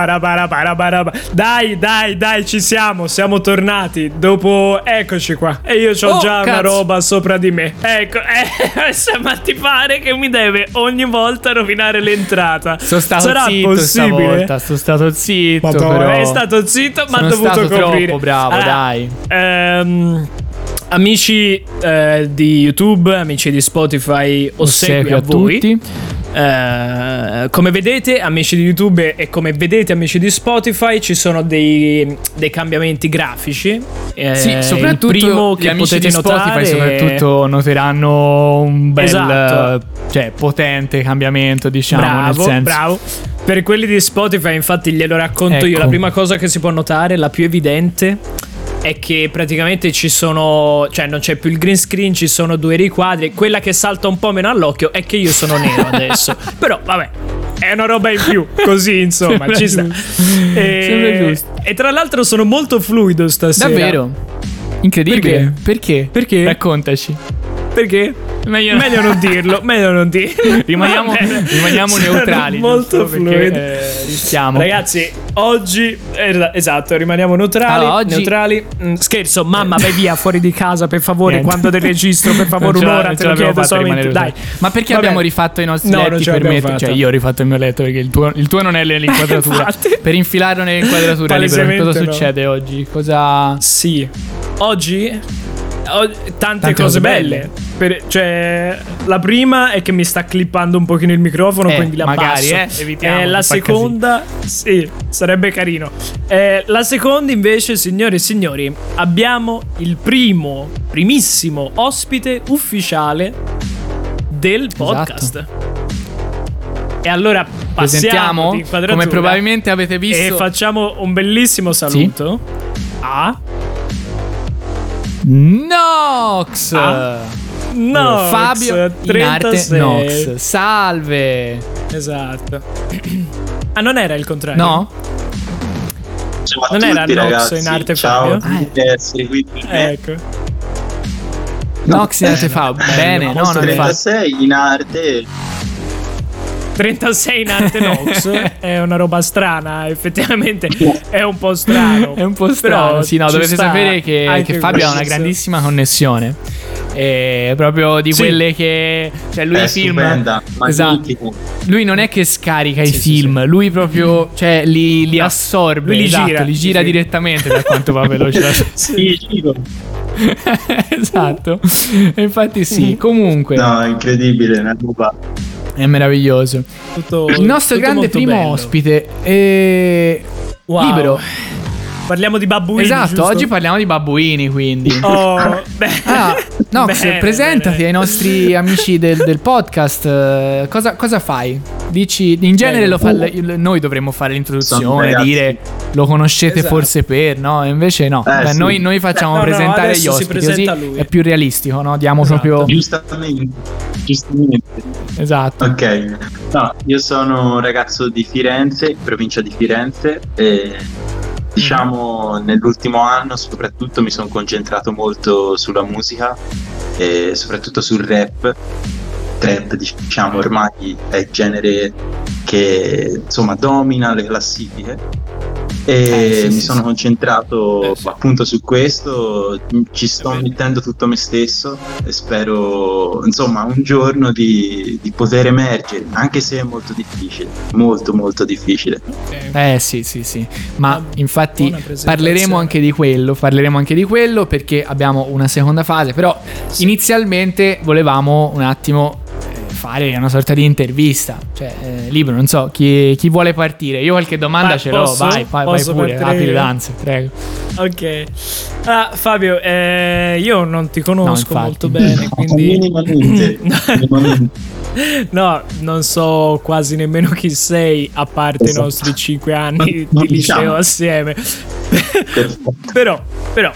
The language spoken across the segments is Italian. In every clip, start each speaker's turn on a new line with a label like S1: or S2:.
S1: Bara, bara, bara, bara, bara. Dai, dai, dai, ci siamo. Siamo tornati. Dopo, eccoci qua. E io ho
S2: Oh,
S1: già una
S2: cazzo.
S1: roba sopra di me. Ecco, eh, ma ti pare che mi deve ogni volta rovinare l'entrata?
S2: Sono stato
S1: Sarà
S2: zitto
S1: possibile?
S2: stavolta, sono stato zitto
S1: Madonna,
S2: però.
S1: è stato zitto, ma ha dovuto coprire.
S2: troppo bravo,
S1: Allora,
S2: dai.
S1: ehm, amici eh, di YouTube, amici di Spotify, ossequio
S2: Ossequio
S1: a,
S2: a
S1: voi.
S2: tutti.
S1: Eh, come vedete, amici di YouTube e come vedete, amici di Spotify, ci sono dei, dei cambiamenti grafici. Eh,
S2: Sì, soprattutto
S1: il primo che
S2: amici
S1: potete
S2: di Spotify
S1: notare
S2: soprattutto noteranno un bel
S1: Esatto.
S2: eh, cioè potente cambiamento, diciamo, nel
S1: Bravo,
S2: senso.
S1: bravo. Per quelli di Spotify, infatti, glielo racconto io.
S2: Ecco.
S1: La prima cosa che si può notare, la più evidente, è che praticamente ci sono. Cioè, non c'è più il green screen, ci sono due riquadri. Quella che salta un po' meno all'occhio è che io sono nero adesso. Però, vabbè. È una roba in più, così insomma,
S2: Sembra
S1: ci sta. E, e tra l'altro sono molto fluido stasera.
S2: Davvero? Incredibile. Perché?
S1: Perché?
S2: Raccontaci.
S1: Perché?
S2: Meglio,
S1: Meglio non dirlo, meglio non dirlo.
S2: Rimaniamo, rimaniamo neutrali.
S1: Molto fluido.
S2: eh, rischiamo.
S1: Ragazzi, oggi es- esatto, rimaniamo neutrali.
S2: Allora, oggi-
S1: neutrali. Mm, scherzo, mamma, vai via fuori di casa, per favore.
S2: Niente.
S1: Quando te registro, per favore, un'ora te lo chiedo solamente. Dai.
S2: Ma perché
S1: Vabbè.
S2: abbiamo rifatto i nostri
S1: No,
S2: letti per mettere? Cioè, io ho rifatto il mio letto perché il tuo, il tuo non è nell'inquadratura. Per infilarlo nell'inquadratura, libero. Cosa
S1: no.
S2: succede oggi? Cosa.
S1: Sì. Oggi tante,
S2: Tante
S1: cose
S2: cose
S1: belle. Per- cioè, la prima è che mi sta clippando un pochino il microfono,
S2: Eh,
S1: quindi la
S2: magari,
S1: abbasso.
S2: eh, evitiamo
S1: Eh, la seconda, sì, sarebbe carino. Eh, la seconda, invece, signore e signori, abbiamo il primo, primissimo ospite ufficiale del podcast. E allora passiamo
S2: Come probabilmente avete visto.
S1: e facciamo un bellissimo saluto a
S2: Nox!
S1: Ah, Nox,
S2: Fabio in
S1: 36.
S2: arte Nox. Salve!
S1: Esatto. Ah, non era il contrario?
S2: No?
S3: Ciao
S1: Non era Nox
S3: ragazzi.
S1: in arte
S3: Ciao
S1: Fabio?
S3: a tutti per essere qui con me.
S1: Ecco.
S2: Nox in arte fa bene, no, fa.
S3: 36 in arte
S1: 36 in arte Nox è una roba strana, effettivamente è un po' strano.
S2: È un po' strano.
S1: Però
S2: sì, no, dovete sapere che, che Fabio ha una grandissima connessione. È proprio di
S1: Sì.
S2: quelle che. Cioè, lui
S3: è
S2: i film.
S3: stupenda,
S2: Esatto. Lui non è che scarica i
S1: Sì, sì,
S2: film, lui proprio cioè, li, li assorbe.
S1: lui li
S2: esatto,
S1: gira.
S2: li gira
S1: Sì.
S2: direttamente da quanto va veloce. la-
S3: Sì, giro.
S2: esatto. Infatti, sì. Comunque,
S3: No, incredibile, una roba.
S2: È meraviglioso.
S1: Tutto-
S2: Il nostro grande primo
S1: bello.
S2: ospite è.
S1: Wow.
S2: Libero.
S1: Parliamo di babbuini.
S2: esatto,
S1: giusto?
S2: oggi parliamo di babbuini, quindi.
S1: Oh, beh.
S2: Ah, Nox,
S1: Bene,
S2: presentati
S1: bene.
S2: ai nostri amici del, del podcast. eh, Cosa, cosa fai? Dici, in genere lo fa, il- noi dovremmo fare l'introduzione, dire lo conoscete
S1: Esatto.
S2: forse per, no? Invece no.
S3: Eh,
S2: Beh,
S3: sì.
S2: noi, noi facciamo
S1: no, no,
S2: presentare
S1: adesso
S2: gli ospiti, così
S1: presenta lui.
S2: è più realistico, no? Diamo
S1: Esatto.
S2: proprio.
S3: Giustamente. Giustamente.
S2: Esatto.
S3: Ok. No, io sono un ragazzo di Firenze, provincia di Firenze e diciamo nell'ultimo anno soprattutto mi sono concentrato molto sulla musica e soprattutto sul rap. Trap diciamo ormai è il genere che insomma domina le classifiche e
S2: Eh, sì,
S3: mi
S2: sì,
S3: sono
S2: sì.
S3: concentrato
S2: Eh, sì.
S3: appunto su questo, ci sto mettendo tutto me stesso e spero insomma un giorno di, di poter emergere, anche se è molto difficile, molto molto difficile.
S2: Eh sì, sì, sì. Ma infatti parleremo anche di quello, parleremo anche di quello perché abbiamo una seconda fase, però inizialmente volevamo un attimo fare una sorta di intervista, cioè eh, libero, non so, chi, chi vuole partire? Io qualche domanda
S1: Ma
S2: ce l'ho,
S1: posso?
S2: vai, vai, vai
S1: Posso
S2: pure,
S1: partire
S2: apri le danze, prego.
S1: Ok. Ah, Fabio, eh, io non ti conosco
S2: infatti.
S1: molto bene, quindi...
S3: Minimamente.
S1: No, non so quasi nemmeno chi sei, a parte
S3: Esatto.
S1: i nostri 5 anni
S3: Non-
S1: di
S3: non
S1: liceo
S3: diciamo.
S1: assieme. Però, però,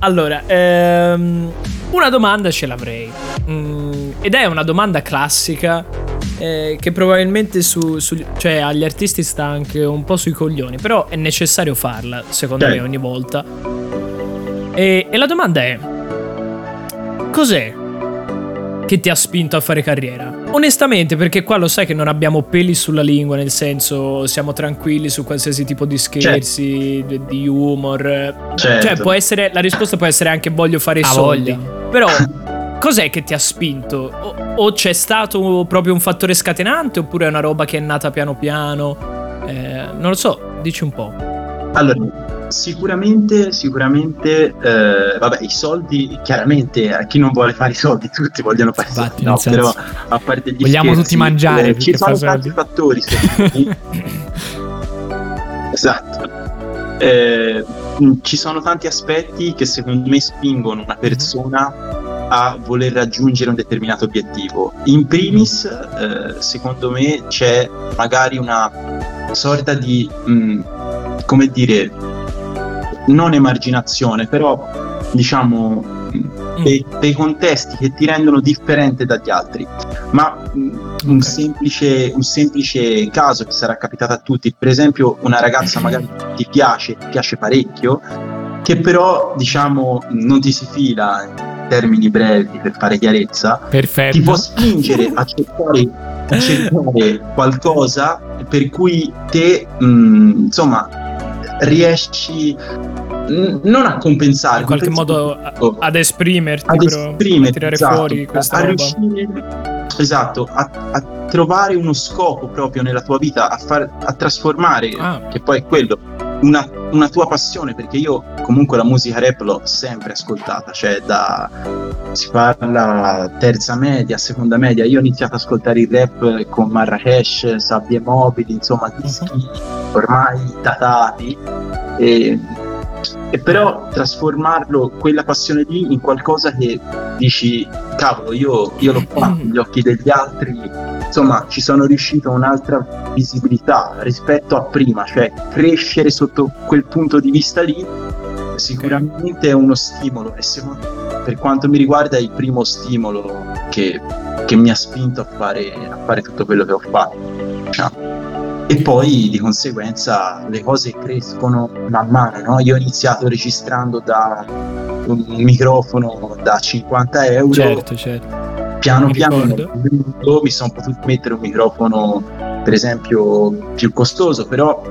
S1: allora, ehm, una domanda ce l'avrei. Mm, ed è una domanda classica eh, che probabilmente su, su- cioè, agli artisti sta anche un po' sui coglioni, però è necessario farla, secondo me,
S3: Certo.
S1: ogni volta. E, e la domanda è, cos'è che ti ha spinto a fare carriera? Onestamente, perché qua lo sai che non abbiamo peli sulla lingua, nel senso siamo tranquilli su qualsiasi tipo di scherzi, certo. di humor. Certo. Cioè, può essere, la risposta può essere anche voglio fare i soldi. Voglia. Però cos'è che ti ha spinto? O, o, c'è stato proprio un fattore scatenante oppure è una roba che è nata piano piano? Eh, non lo so, dici un po'.
S3: Allora, sicuramente, sicuramente, eh, vabbè, i soldi, chiaramente, a chi non vuole fare i soldi, tutti vogliono fare i soldi, no, però a parte gli
S2: Vogliamo
S3: scherzi,
S2: tutti mangiare.
S3: Eh, ci sono tanti fattori, esatto. Eh, ci sono tanti aspetti che secondo me spingono una persona a voler raggiungere un determinato obiettivo. In primis, eh, secondo me, c'è magari una sorta di, mh, come dire, non emarginazione, però diciamo mm. dei, dei, contesti che ti rendono differente dagli altri. Ma mm, un, semplice, un semplice caso che sarà capitato a tutti, per esempio una ragazza magari ti piace, ti piace parecchio, che però diciamo non ti si fila termini brevi per fare chiarezza,
S2: Perfetto.
S3: ti può spingere a cercare, a cercare qualcosa per cui te, mh, mm, insomma, riesci non a compensare
S1: in qualche modo ad esprimerti
S3: ad esprimerti, a
S1: tirare esatto, fuori questa
S3: a
S1: roba.
S3: riuscire esatto a, a, trovare uno scopo proprio nella tua vita a, far, a trasformare ah. che poi è quello una, una, tua passione, perché io comunque la musica rap l'ho sempre ascoltata, cioè da si parla terza media, seconda media, io ho iniziato ad ascoltare il rap con Marrakesh, Sabbie Mobili, insomma dischi uh-huh. ormai datati e, e però trasformarlo, quella passione lì, in qualcosa che dici, cavolo, io, io l'ho fatto, gli occhi degli altri insomma ci sono riuscito a un'altra visibilità rispetto a prima, cioè crescere sotto quel punto di vista lì sicuramente è uno stimolo e secondo, per quanto mi riguarda è il primo stimolo che, che mi ha spinto a fare, a fare, tutto quello che ho fatto. Diciamo. E poi di conseguenza le cose crescono man mano, no? Io ho iniziato registrando da un microfono da 50 euro.
S2: Certo, certo
S3: piano mi piano mi sono potuto mettere un microfono per esempio più costoso però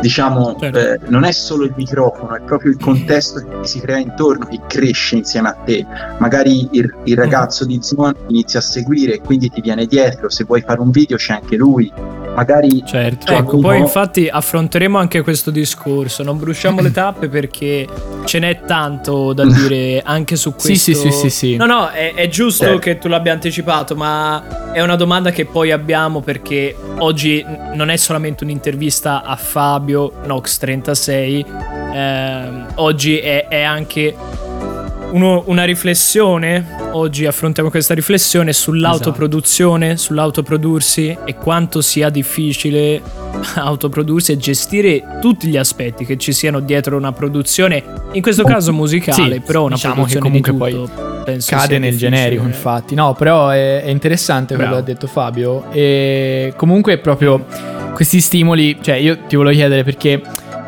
S3: diciamo certo. eh, non è solo il microfono è proprio il contesto che si crea intorno che cresce insieme a te magari il, il ragazzo mm. di zona inizia a seguire e quindi ti viene dietro se vuoi fare un video c'è anche lui magari
S1: certo ecco poi infatti affronteremo anche questo discorso non bruciamo le tappe perché ce n'è tanto da dire anche su questo
S2: sì sì sì sì, sì.
S1: no no è, è giusto certo. che tu l'abbia anticipato ma è una domanda che poi abbiamo perché oggi non è solamente un'intervista a Fabio Nox 36 eh, oggi è, è anche uno, una riflessione. Oggi affrontiamo questa riflessione sull'autoproduzione, esatto. sull'autoprodursi e quanto sia difficile autoprodursi e gestire tutti gli aspetti che ci siano dietro una produzione, in questo caso musicale, sì, però una diciamo produzione che comunque tutto,
S2: poi cade nel generico, infatti. No, però è, è interessante Bravo. quello che ha detto Fabio e comunque proprio questi stimoli, cioè io ti volevo chiedere perché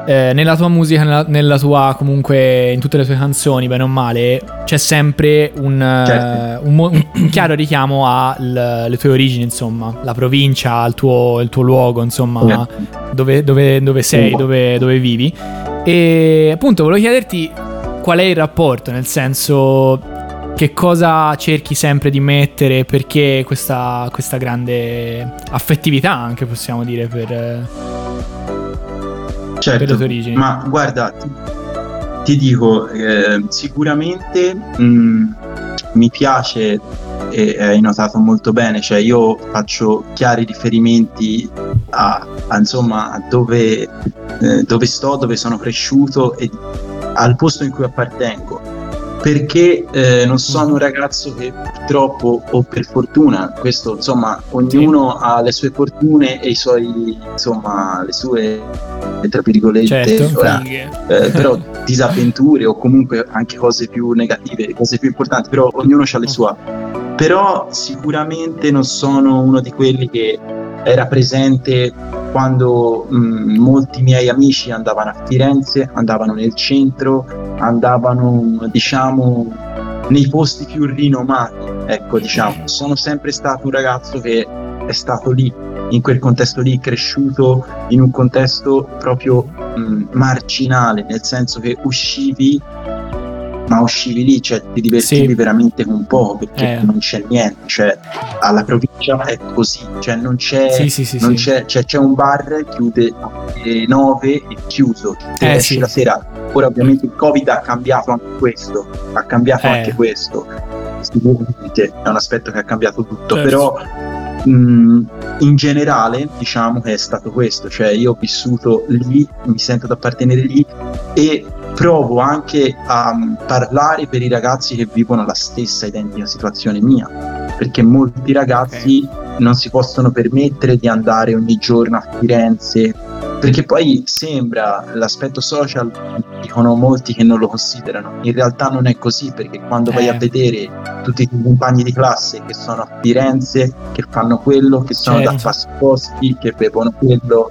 S2: eh, nella tua musica, nella, nella, tua comunque in tutte le tue canzoni, bene o male, c'è sempre un, certo. uh, un, un, un chiaro richiamo alle tue origini, insomma, la provincia, il tuo, il tuo luogo, insomma, dove, dove, dove, sei, dove, dove vivi. E appunto volevo chiederti qual è il rapporto, nel senso che cosa cerchi sempre di mettere, perché questa, questa grande affettività anche possiamo dire per
S3: certo, per le tue origini. Ma guarda, ti, ti dico, eh, sicuramente mh, mi piace e hai notato molto bene, cioè io faccio chiari riferimenti a, a insomma a dove, eh, dove sto, dove sono cresciuto e al posto in cui appartengo perché eh, non sono un ragazzo che purtroppo o per fortuna, questo insomma ognuno ha le sue fortune e i suoi insomma le sue tra virgolette
S2: certo,
S3: ora, eh, però disavventure o comunque anche cose più negative, cose più importanti, però ognuno ha le sue. Però sicuramente non sono uno di quelli che era presente quando mh, mm, molti miei amici andavano a Firenze, andavano nel centro, andavano diciamo nei posti più rinomati. ecco, diciamo, sono sempre stato un ragazzo che è stato lì, in quel contesto lì, cresciuto in un contesto proprio mh, marginale, nel senso che uscivi ma uscivi lì, cioè ti divertivi
S2: Sì.
S3: veramente un po' perché
S2: Eh.
S3: non c'è niente, cioè alla provincia è così, cioè non c'è,
S2: Sì, sì,
S3: non c'è, cioè, c'è un bar, chiude alle 9 e chiuso, te
S2: Eh,
S3: esci la sera. Ora ovviamente il Covid ha cambiato anche questo, ha cambiato
S2: Eh.
S3: anche questo, sicuramente è un aspetto che ha cambiato tutto,
S1: Certo.
S3: però mh, in generale diciamo che è stato questo, cioè io ho vissuto lì, mi sento di appartenere lì e provo anche a parlare per i ragazzi che vivono la stessa identica situazione mia, perché molti ragazzi non si possono permettere di andare ogni giorno a Firenze, perché poi sembra l'aspetto social, dicono molti che non lo considerano, in realtà non è così, perché quando vai
S2: Eh.
S3: a vedere tutti i tuoi compagni di classe che sono a Firenze, che fanno quello, che sono da
S2: Certo.
S3: Pascosti, che bevono quello,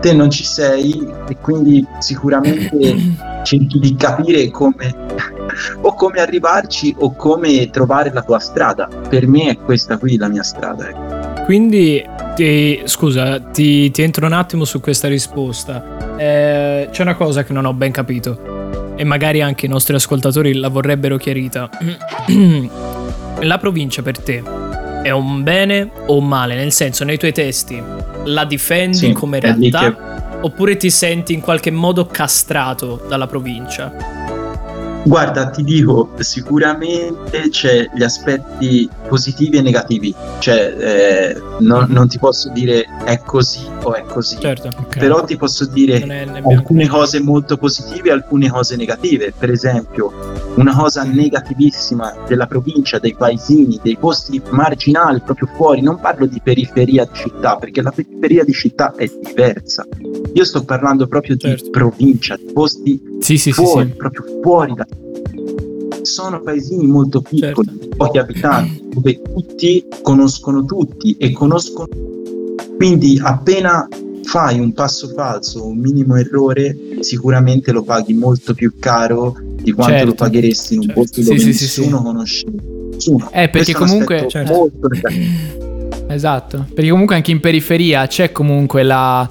S3: te non ci sei e quindi sicuramente cerchi di capire come o come arrivarci o come trovare la tua strada. Per me è questa qui la mia strada. ecco.
S1: Quindi, ti- scusa, ti, ti entro un attimo su questa risposta. Eh, c'è una cosa che non ho ben capito e magari anche i nostri ascoltatori la vorrebbero chiarita. la provincia per te è un bene o un male? Nel senso, nei tuoi testi la difendi
S3: Sì,
S1: come realtà oppure ti senti in qualche modo castrato dalla provincia?
S3: Guarda, ti dico, sicuramente c'è gli aspetti positivi e negativi, cioè eh, non, non ti posso dire è così o è così,
S1: Certo,
S2: Ok.
S3: però ti posso dire alcune cose molto positive e alcune cose negative. Per esempio, una cosa negativissima della provincia, dei paesini, dei posti marginali proprio fuori, non parlo di periferia di città, perché la periferia di città è diversa. Io sto parlando proprio
S1: Certo.
S3: di provincia, di posti
S2: Sì, sì, sì,
S3: fuori,
S2: sì.
S3: proprio fuori da sono paesini molto piccoli,
S1: Certo.
S3: pochi abitanti, dove tutti conoscono tutti e conoscono. Quindi appena fai un passo falso, un minimo errore, sicuramente lo paghi molto più caro di quanto
S2: Certo.
S3: lo pagheresti in un
S1: Certo.
S3: posto dove
S2: sì, sì, sì.
S3: nessuno conosce nessuno.
S2: Eh, perché
S3: Questo
S2: comunque-
S1: certo.
S2: Esatto, perché comunque anche in periferia c'è comunque la,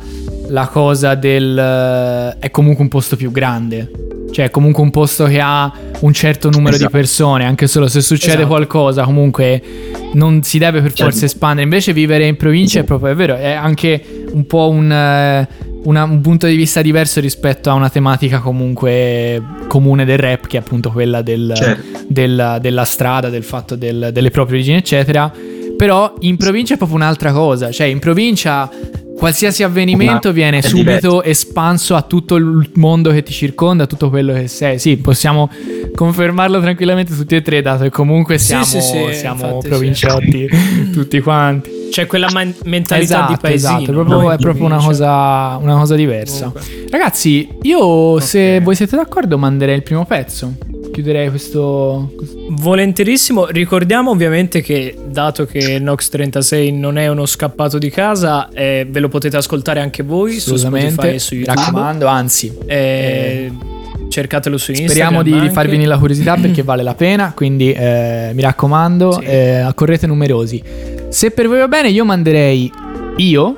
S2: la cosa del... eh, è comunque un posto più grande. Cioè è comunque un posto che ha un certo numero
S3: Esatto.
S2: di persone, anche solo se succede
S1: Esatto.
S2: qualcosa comunque non si deve per
S3: Certo.
S2: forza espandere. Invece vivere in provincia è proprio, è vero, è anche un po' un, eh, una- un punto di vista diverso rispetto a una tematica comunque comune del rap, che è appunto quella del,
S3: Certo.
S2: del- della strada, del fatto del- delle proprie origini, eccetera. Però in provincia è proprio un'altra cosa. Cioè, in provincia qualsiasi avvenimento
S3: Ma
S2: viene subito
S3: diverso.
S2: espanso a tutto il mondo che ti circonda, a tutto quello che sei. Sì, possiamo confermarlo tranquillamente tutti e tre, dato che comunque siamo,
S1: sì, sì,
S2: siamo
S1: sì.
S2: provinciotti tutti quanti.
S1: C'è quella man- mentalità
S2: Esatto,
S1: di paesino.
S2: esatto, è proprio,
S1: no?
S2: è proprio una, cosa, una cosa diversa.
S1: Comunque.
S2: Ragazzi, io se
S1: Ok.
S2: voi siete d'accordo manderei il primo pezzo. Chiuderei questo...
S1: Volentierissimo, ricordiamo ovviamente che dato che Nox 36 non è uno scappato di casa, eh, ve lo potete ascoltare anche voi su Spotify
S2: Assolutamente,
S1: e su
S2: mi
S1: YouTube.
S2: raccomando, anzi,
S1: Eh, cercatelo su Instagram.
S2: Speriamo di
S1: anche.
S2: farvi venire la curiosità perché vale la pena, quindi eh, mi raccomando,
S1: Sì.
S2: eh, accorrete numerosi. Se per voi va bene, io manderei io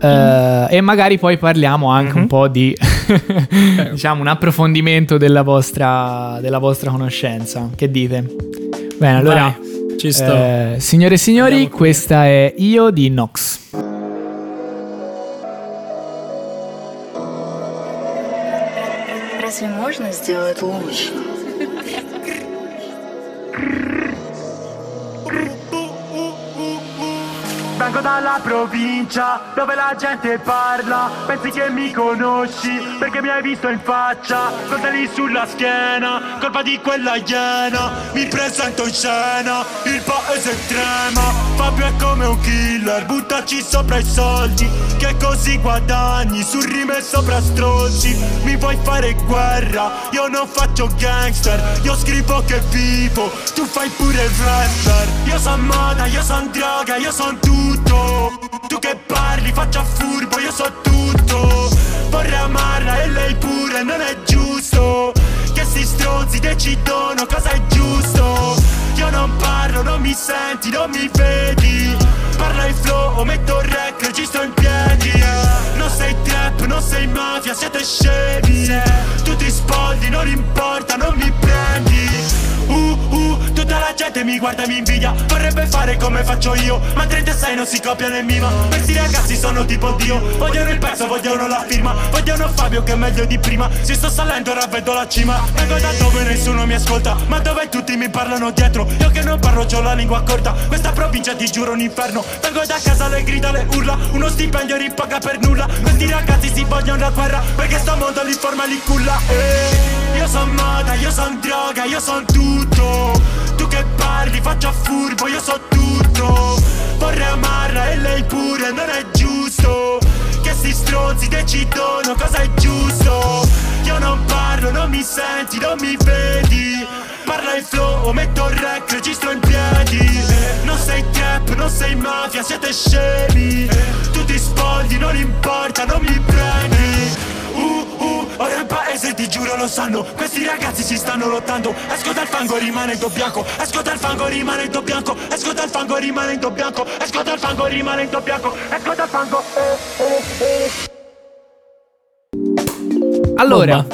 S2: eh, e magari poi parliamo anche
S1: Mhm.
S2: un po' di diciamo un approfondimento della vostra, della vostra conoscenza. Che dite? Bene, allora,
S1: Vai, ci sto.
S2: eh, signore e signori,
S1: Andiamo qui.
S2: questa è Io di Nox.
S4: Разве можно сделать лучше?
S5: Vengo dalla provincia dove la gente parla. Pensi che mi conosci perché mi hai visto in faccia. Coltelli sulla schiena, colpa di quella iena. Mi presento in scena, il paese trema. Fabio è come un killer, buttaci sopra i soldi Che così guadagni. Su rime sopra strozzi Mi vuoi fare guerra, io non faccio gangster Io scrivo che vivo, tu fai pure rapper. Io son moda, io son droga, io son tutto Tu che parli, faccio a furbo, io so tutto. Vorrei amarla e lei pure, non è giusto. Che si stronzi decidono cosa è giusto. Io non parlo, non mi senti, non mi vedi. Parla in flow o metto il rec, registro in piedi. Non sei trap, non sei mafia, siete scemi. Tu ti spoldi, non importa, non mi prendi. Uh, uh, tutta la gente mi guarda e mi invidia. Vorrebbe fare come faccio io Ma 36 non si copia né mima Questi ragazzi sono tipo Dio. Vogliono il pezzo, vogliono la firma. Vogliono Fabio che è meglio di prima. Si sto salendo, ora vedo la cima. Vengo da dove nessuno mi ascolta Ma dove tutti mi parlano dietro. Io che non parlo, c'ho la lingua corta. Questa provincia ti giuro un inferno. Vengo da casa, le grida, le urla. Uno stipendio ripaga per nulla. Questi ragazzi si vogliono la guerra Perché sto mondo li forma, li culla. Eh. Io son moda, io son droga, io son tutto Tu che parli, faccio a furbo, io so tutto. Vorrei amarla e lei pure, non è giusto. Che sti stronzi decidono cosa è giusto. Io non parlo, non mi senti, non mi vedi. Parla in flow, metto il rec, registro in piedi. Non sei trap, non sei mafia, siete scemi. Tu ti spoldi, non importa, non mi prendi ora il paese ti giuro lo sanno. Questi ragazzi si stanno lottando. Esco dal fango rimane do bianco. Esco dal fango rimane do bianco. Esco dal fango rimane do bianco. Esco dal fango rimane do bianco. Esco dal fango
S2: Allora,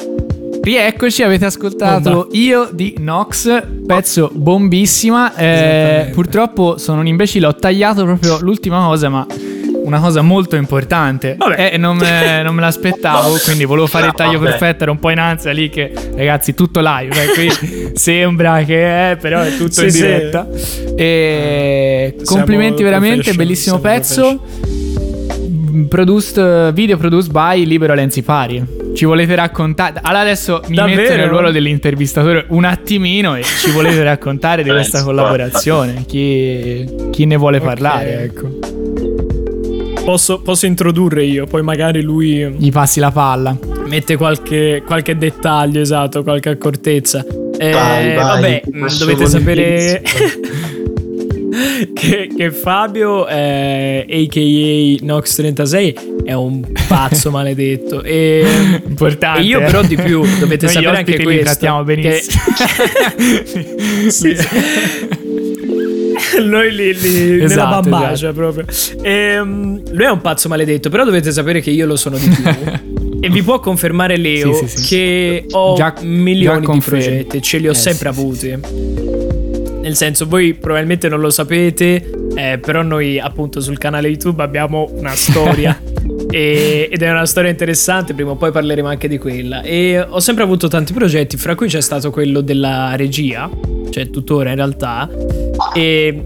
S2: rieccoci, avete ascoltato
S1: Bomba.
S2: Io di Nox, pezzo bombissima. Eh, purtroppo sono un imbecille, ho tagliato proprio l'ultima cosa, ma una cosa molto importante.
S1: Vabbè.
S2: Eh, non, me, non me l'aspettavo, quindi volevo fare il taglio
S3: Vabbè.
S2: perfetto, ero un po' in ansia lì che, ragazzi, tutto live, eh, qui sembra che è, però è tutto
S1: Sì,
S2: in
S1: sì.
S2: diretta. E
S1: Siamo
S2: complimenti veramente, bellissimo pezzo. Produced, video produced by Libero Lenzi Pari. Ci volete raccontare? Allora adesso mi
S1: Davvero?
S2: metto nel ruolo dell'intervistatore un attimino e ci volete raccontare di questa collaborazione. Chi, chi ne vuole parlare? Ecco.
S1: Posso, posso introdurre io, poi magari lui
S2: Gli passi la palla.
S1: mette qualche, qualche dettaglio, esatto, qualche accortezza. Eh,
S3: Vai, vai,
S1: vabbè,
S3: questo
S1: dovete sapere che, che Fabio, eh, a.k.a. Nox36, è un pazzo maledetto. E,
S2: Importante.
S1: e io
S2: eh.
S1: però di più, dovete
S2: Noi
S1: sapere anche questo.
S2: trattiamo
S1: che-
S2: benissimo.
S1: Sì, Noi li, li nella
S2: Esatto,
S1: bambagia
S2: esatto.
S1: proprio. Ehm, lui è un pazzo maledetto, però dovete sapere che io lo sono di più. e vi può confermare Leo
S2: Sì, sì, sì.
S1: che ho
S2: Già-
S1: milioni
S2: già
S1: di progetti, ce li ho
S2: Eh,
S1: sempre avuti. Nel senso, voi probabilmente non lo sapete, eh, però noi appunto sul canale YouTube abbiamo una storia. e- ed è una storia interessante, prima o poi parleremo anche di quella. E ho sempre avuto tanti progetti, fra cui c'è stato quello della regia, cioè tuttora in realtà. E,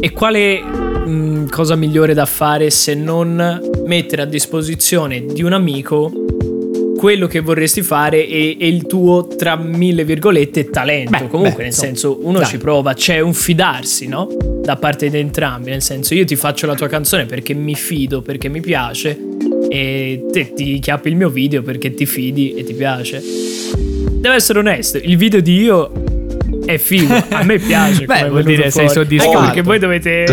S1: e quale mh, cosa migliore da fare se non mettere a disposizione di un amico quello che vorresti fare e, e il tuo, tra mille virgolette, talento.
S2: Beh,
S1: Comunque,
S2: beh,
S1: nel senso, uno
S2: dai.
S1: ci prova, c'è un fidarsi, no? Da parte di entrambi. Nel senso, io ti faccio la tua canzone perché mi fido, perché mi piace, e te ti chiappi il mio video perché ti fidi e ti piace. Devo essere onesto, il video di io è figo, a me piace.
S2: Beh, vuol dire sei
S1: fuori.
S2: soddisfatto.
S1: Anche perché voi dovete.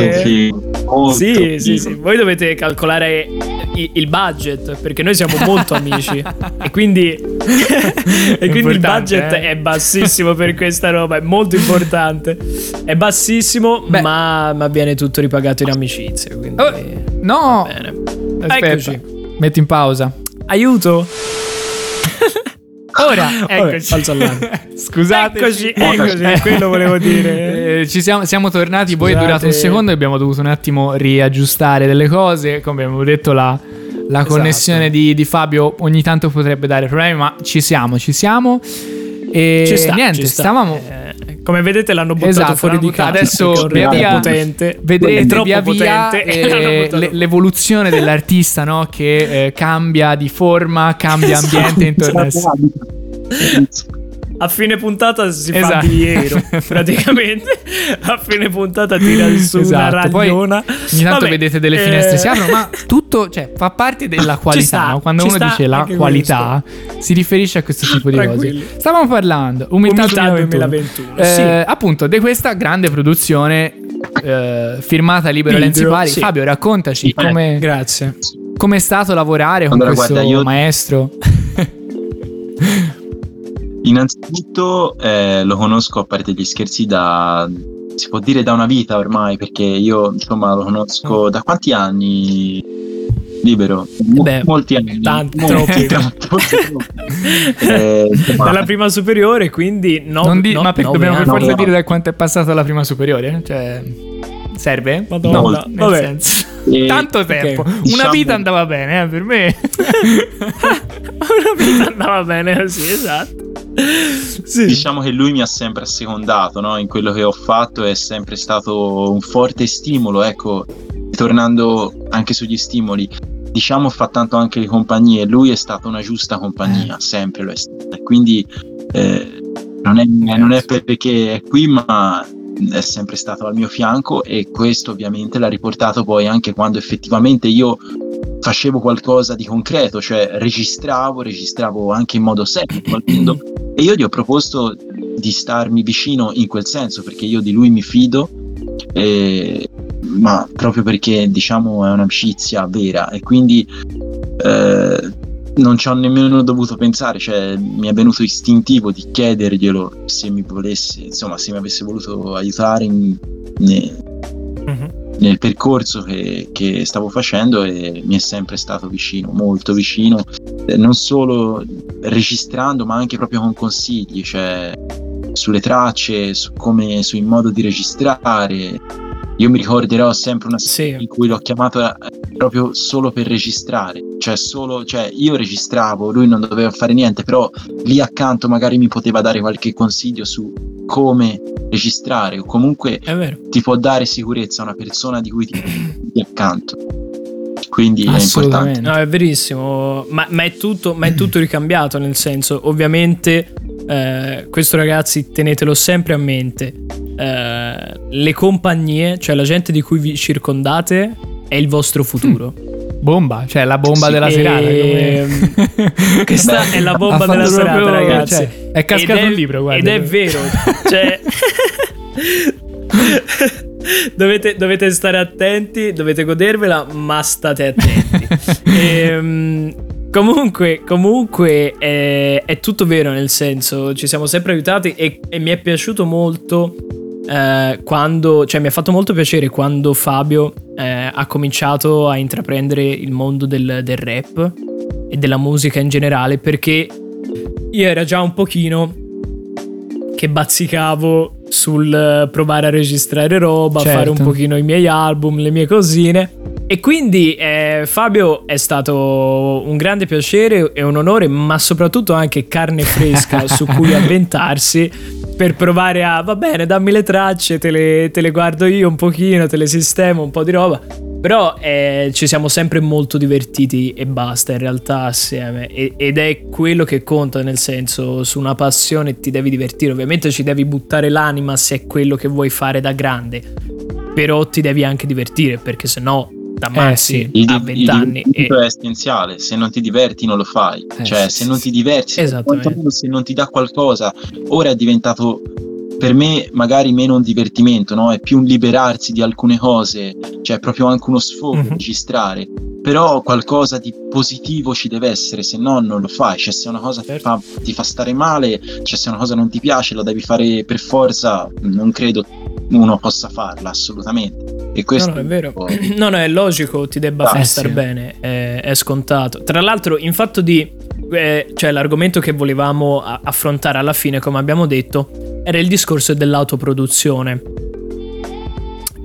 S3: Molto
S1: Sì,
S3: figo.
S1: sì, sì. Voi dovete calcolare il budget perché noi siamo molto amici e quindi, e quindi il budget
S2: eh.
S1: è bassissimo per questa roba, è molto importante. È bassissimo,
S2: Beh.
S1: ma, ma viene tutto ripagato in amicizia. Quindi
S2: Oh, no,
S1: bene.
S2: aspetta.
S1: Eccoci.
S2: Metti in pausa.
S1: Aiuto!
S2: Ora,
S1: Vabbè,
S2: eccoci.
S1: allarme.
S2: Scusate.
S1: Eccoci, eccoci, quello volevo dire.
S2: Eh, ci siamo, siamo tornati, poi è
S1: Scusate.
S2: durato un secondo e abbiamo dovuto un attimo riaggiustare delle cose. Come abbiamo detto, la, la
S1: Esatto.
S2: connessione di, di Fabio ogni tanto potrebbe dare problemi, ma ci siamo, ci siamo. E
S1: Ci sta,
S2: niente,
S1: ci sta.
S2: stavamo.
S1: Eh, come vedete l'hanno buttato
S2: Esatto,
S1: fuori
S2: l'hanno
S1: di casa.
S2: Adesso via via
S1: potente.
S2: Vedrete
S1: è troppo
S2: via via
S1: potente.
S2: eh,
S1: e
S2: le- l'evoluzione dell'artista, no? Che eh, cambia di forma, cambia
S1: Esatto.
S2: ambiente intorno a sé.
S1: A fine puntata si fa
S2: Esatto.
S1: bigliero, praticamente. A fine puntata tira su una
S2: Esatto, poi
S1: ragliona.
S2: Ogni tanto
S1: Vabbè,
S2: vedete delle
S1: eh,
S2: finestre si aprono, ma tutto cioè, fa parte della qualità.
S1: sta,
S2: no? Quando uno dice la qualità, si riferisce a questo tipo di cose. Stavamo parlando, umiltà,
S1: Umiltà
S2: 2021.
S1: 2021,
S2: Eh,
S1: sì.
S2: Appunto, di questa grande produzione eh, firmata Libero
S1: Video,
S2: Lenzi Pari.
S1: sì.
S2: Fabio, raccontaci come
S1: Grazie.
S2: come è stato lavorare con
S3: Allora,
S2: questo
S3: guarda, io-
S2: maestro.
S3: Innanzitutto eh, lo conosco a parte gli scherzi da si può dire da una vita ormai perché io insomma lo conosco da quanti anni libero
S1: Beh,
S3: molti anni
S1: tanti,
S3: molti,
S1: troppi.
S3: Eh,
S1: Dalla prima superiore, quindi no,
S2: Non di-
S1: no,
S2: ma per-
S1: nove
S2: dobbiamo per forza
S3: no.
S2: dire da quanto è passata la prima superiore? Cioè, serve?
S1: Madonna,
S2: No, nel
S1: vabbè.
S2: senso.
S3: e-
S2: Tanto tempo. Una
S3: Diciamo-
S2: vita andava bene, eh, per me.
S1: Una vita andava bene così, esatto. Sì.
S3: Diciamo che lui mi ha sempre assecondato no? in quello che ho fatto, è sempre stato un forte stimolo. Ecco, tornando anche sugli stimoli, diciamo fa tanto anche le compagnie. Lui è stata una giusta compagnia, sempre lo è stata. Quindi eh, non, è, non è perché è qui, ma è sempre stato al mio fianco e questo ovviamente l'ha riportato poi anche quando effettivamente io facevo qualcosa di concreto, cioè registravo, registravo anche in modo serio e io gli ho proposto di starmi vicino in quel senso perché io di lui mi fido, e- ma proprio perché diciamo è un'amicizia vera. E quindi eh, non ci ho nemmeno dovuto pensare, cioè mi è venuto istintivo di chiederglielo se mi volesse, insomma se mi avesse voluto aiutare in- ne-
S1: Mhm.
S3: nel percorso che, che stavo facendo e mi è sempre stato vicino, molto vicino, eh, non solo registrando ma anche proprio con consigli, cioè sulle tracce, su come, sul modo di registrare. Io mi ricorderò sempre una
S1: Sì.
S3: in cui l'ho chiamato proprio solo per registrare, cioè solo, cioè io registravo, lui non doveva fare niente, però lì accanto magari mi poteva dare qualche consiglio su come registrare o comunque
S1: È vero.
S3: ti può dare sicurezza una persona di cui ti ti accanto. Quindi è importante.
S2: Assolutamente.
S1: No, è verissimo, ma, ma è tutto, ma è tutto ricambiato, nel senso, ovviamente, eh, questo ragazzi tenetelo sempre a mente, eh, le compagnie, cioè la gente di cui vi circondate, è il vostro futuro.
S2: Bomba, cioè la bomba
S3: Sì,
S2: della serata.
S1: Ehm,
S2: come-
S1: Questa
S3: Beh,
S1: è la bomba della serata,
S2: proprio-
S1: ragazzi.
S2: cioè, è cascato
S1: Ed
S2: un libro, guarda.
S1: Ed è vero, cioè... dovete, dovete stare attenti, dovete godervela, ma state attenti. Ehm, comunque, comunque è, è tutto vero, nel senso, ci siamo sempre aiutati e, e mi è piaciuto molto eh, quando, cioè mi ha fatto molto piacere quando Fabio eh, ha cominciato a intraprendere il mondo del, del rap e della musica in generale perché io era già un pochino che bazzicavo sul provare a registrare roba,
S2: Certo.
S1: fare un pochino i miei album, le mie cosine. E quindi eh, Fabio è stato un grande piacere e un onore, ma soprattutto anche carne fresca su cui avventarsi per provare a, va bene, dammi le tracce, te le, te le guardo io un pochino, te le sistemo, un po' di roba. Però eh, ci siamo sempre molto divertiti e basta in realtà assieme. E- ed è quello che conta nel senso su una passione ti devi divertire. Ovviamente ci devi buttare l'anima se è quello che vuoi fare da grande. Però ti devi anche divertire perché sennò t'ammazzi
S2: sì.
S3: Il,
S1: a
S3: di- il
S1: 20 anni e-
S3: divertimento è essenziale, se non ti diverti non lo fai,
S2: Eh,
S3: cioè
S2: sì,
S3: se non ti diverti, se-
S1: Esattamente.
S3: quantomeno se non ti dà qualcosa, ora è diventato per me magari meno un divertimento, no? è più un liberarsi di alcune cose, cioè proprio anche uno sfogo
S1: Mhm.
S3: registrare, però qualcosa di positivo ci deve essere, se no non lo fai, cioè se una cosa ti,
S1: Certo.
S3: fa, ti fa stare male, cioè se una cosa non ti piace la devi fare per forza, non credo uno possa farla assolutamente. E
S1: No,
S3: questo
S1: no, è vero. No, no, è logico, ti debba
S3: Ah,
S1: far star
S2: sì.
S1: bene, è, è scontato. Tra l'altro, in fatto di... eh, cioè, l'argomento che volevamo a- affrontare alla fine, come abbiamo detto, era il discorso dell'autoproduzione.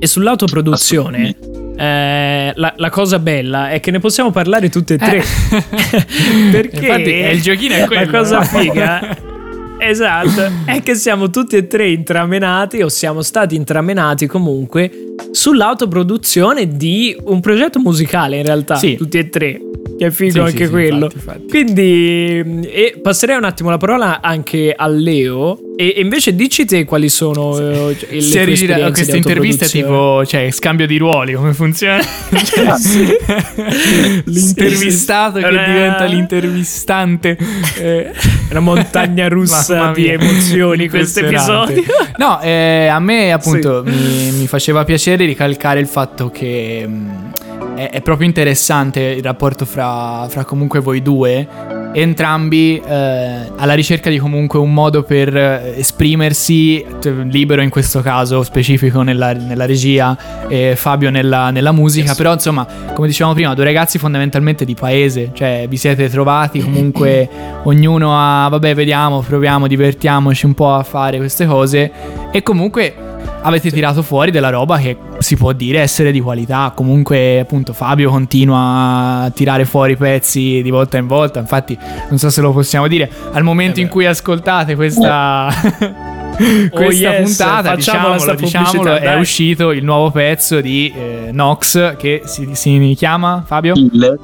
S1: E sull'autoproduzione, eh, la, la cosa bella è che ne possiamo parlare tutte e tre.
S2: Eh.
S1: Perché
S2: Infatti, il giochino è quello,
S1: La cosa
S2: no?
S1: figa Esatto, è che siamo tutti e tre intramenati o siamo stati intramenati comunque sull'autoproduzione di un progetto musicale in realtà,
S2: Sì.
S1: tutti e tre, è figo
S2: Sì,
S1: anche
S2: sì,
S1: quello.
S2: infatti, infatti.
S1: Quindi mm, e passerei un attimo la parola anche a Leo e, e invece dici te quali sono eh, le tue
S2: Si è rigirato
S1: esperienze
S2: questa intervista tipo, cioè, scambio di ruoli, come funziona? Cioè, L'intervistato
S1: Sì, sì.
S2: che
S1: Una-
S2: diventa l'intervistante. Eh,
S1: Una montagna russa di emozioni questo episodio.
S2: No, eh, a me appunto mi, mi faceva piacere ricalcare il fatto che mh, è, è proprio interessante il rapporto fra, fra comunque voi due. Entrambi eh, alla ricerca di comunque un modo per eh, esprimersi libero in questo caso specifico nella, nella regia e Fabio nella, nella musica. Yes. però insomma come dicevamo prima due ragazzi fondamentalmente di paese cioè vi siete trovati comunque ognuno a vabbè vediamo proviamo divertiamoci un po' a fare queste cose. E comunque avete tirato fuori della roba che si può dire essere di qualità. Comunque, appunto, Fabio continua a tirare fuori pezzi di volta in volta. Infatti, non so se lo possiamo dire. Al momento eh in cui ascoltate questa. questa oh yes, puntata diciamolo, diciamolo è uscito il nuovo pezzo di eh, Nox che si, si, chiama Fabio
S3: Killer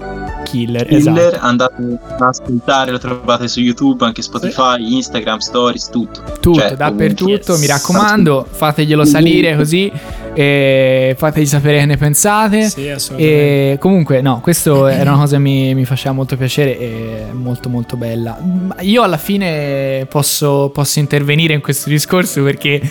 S2: Killer,
S3: Killer esatto. andate a ascoltare lo trovate su YouTube anche Spotify sì. Instagram Stories tutto
S2: tutto cioè, dappertutto yes. mi raccomando fateglielo salire così e fategli sapere che ne pensate.
S1: Sì, assolutamente.
S2: E comunque, no, questo era una cosa che mi, mi faceva molto piacere e molto molto bella. Io alla fine posso, posso intervenire in questo discorso perché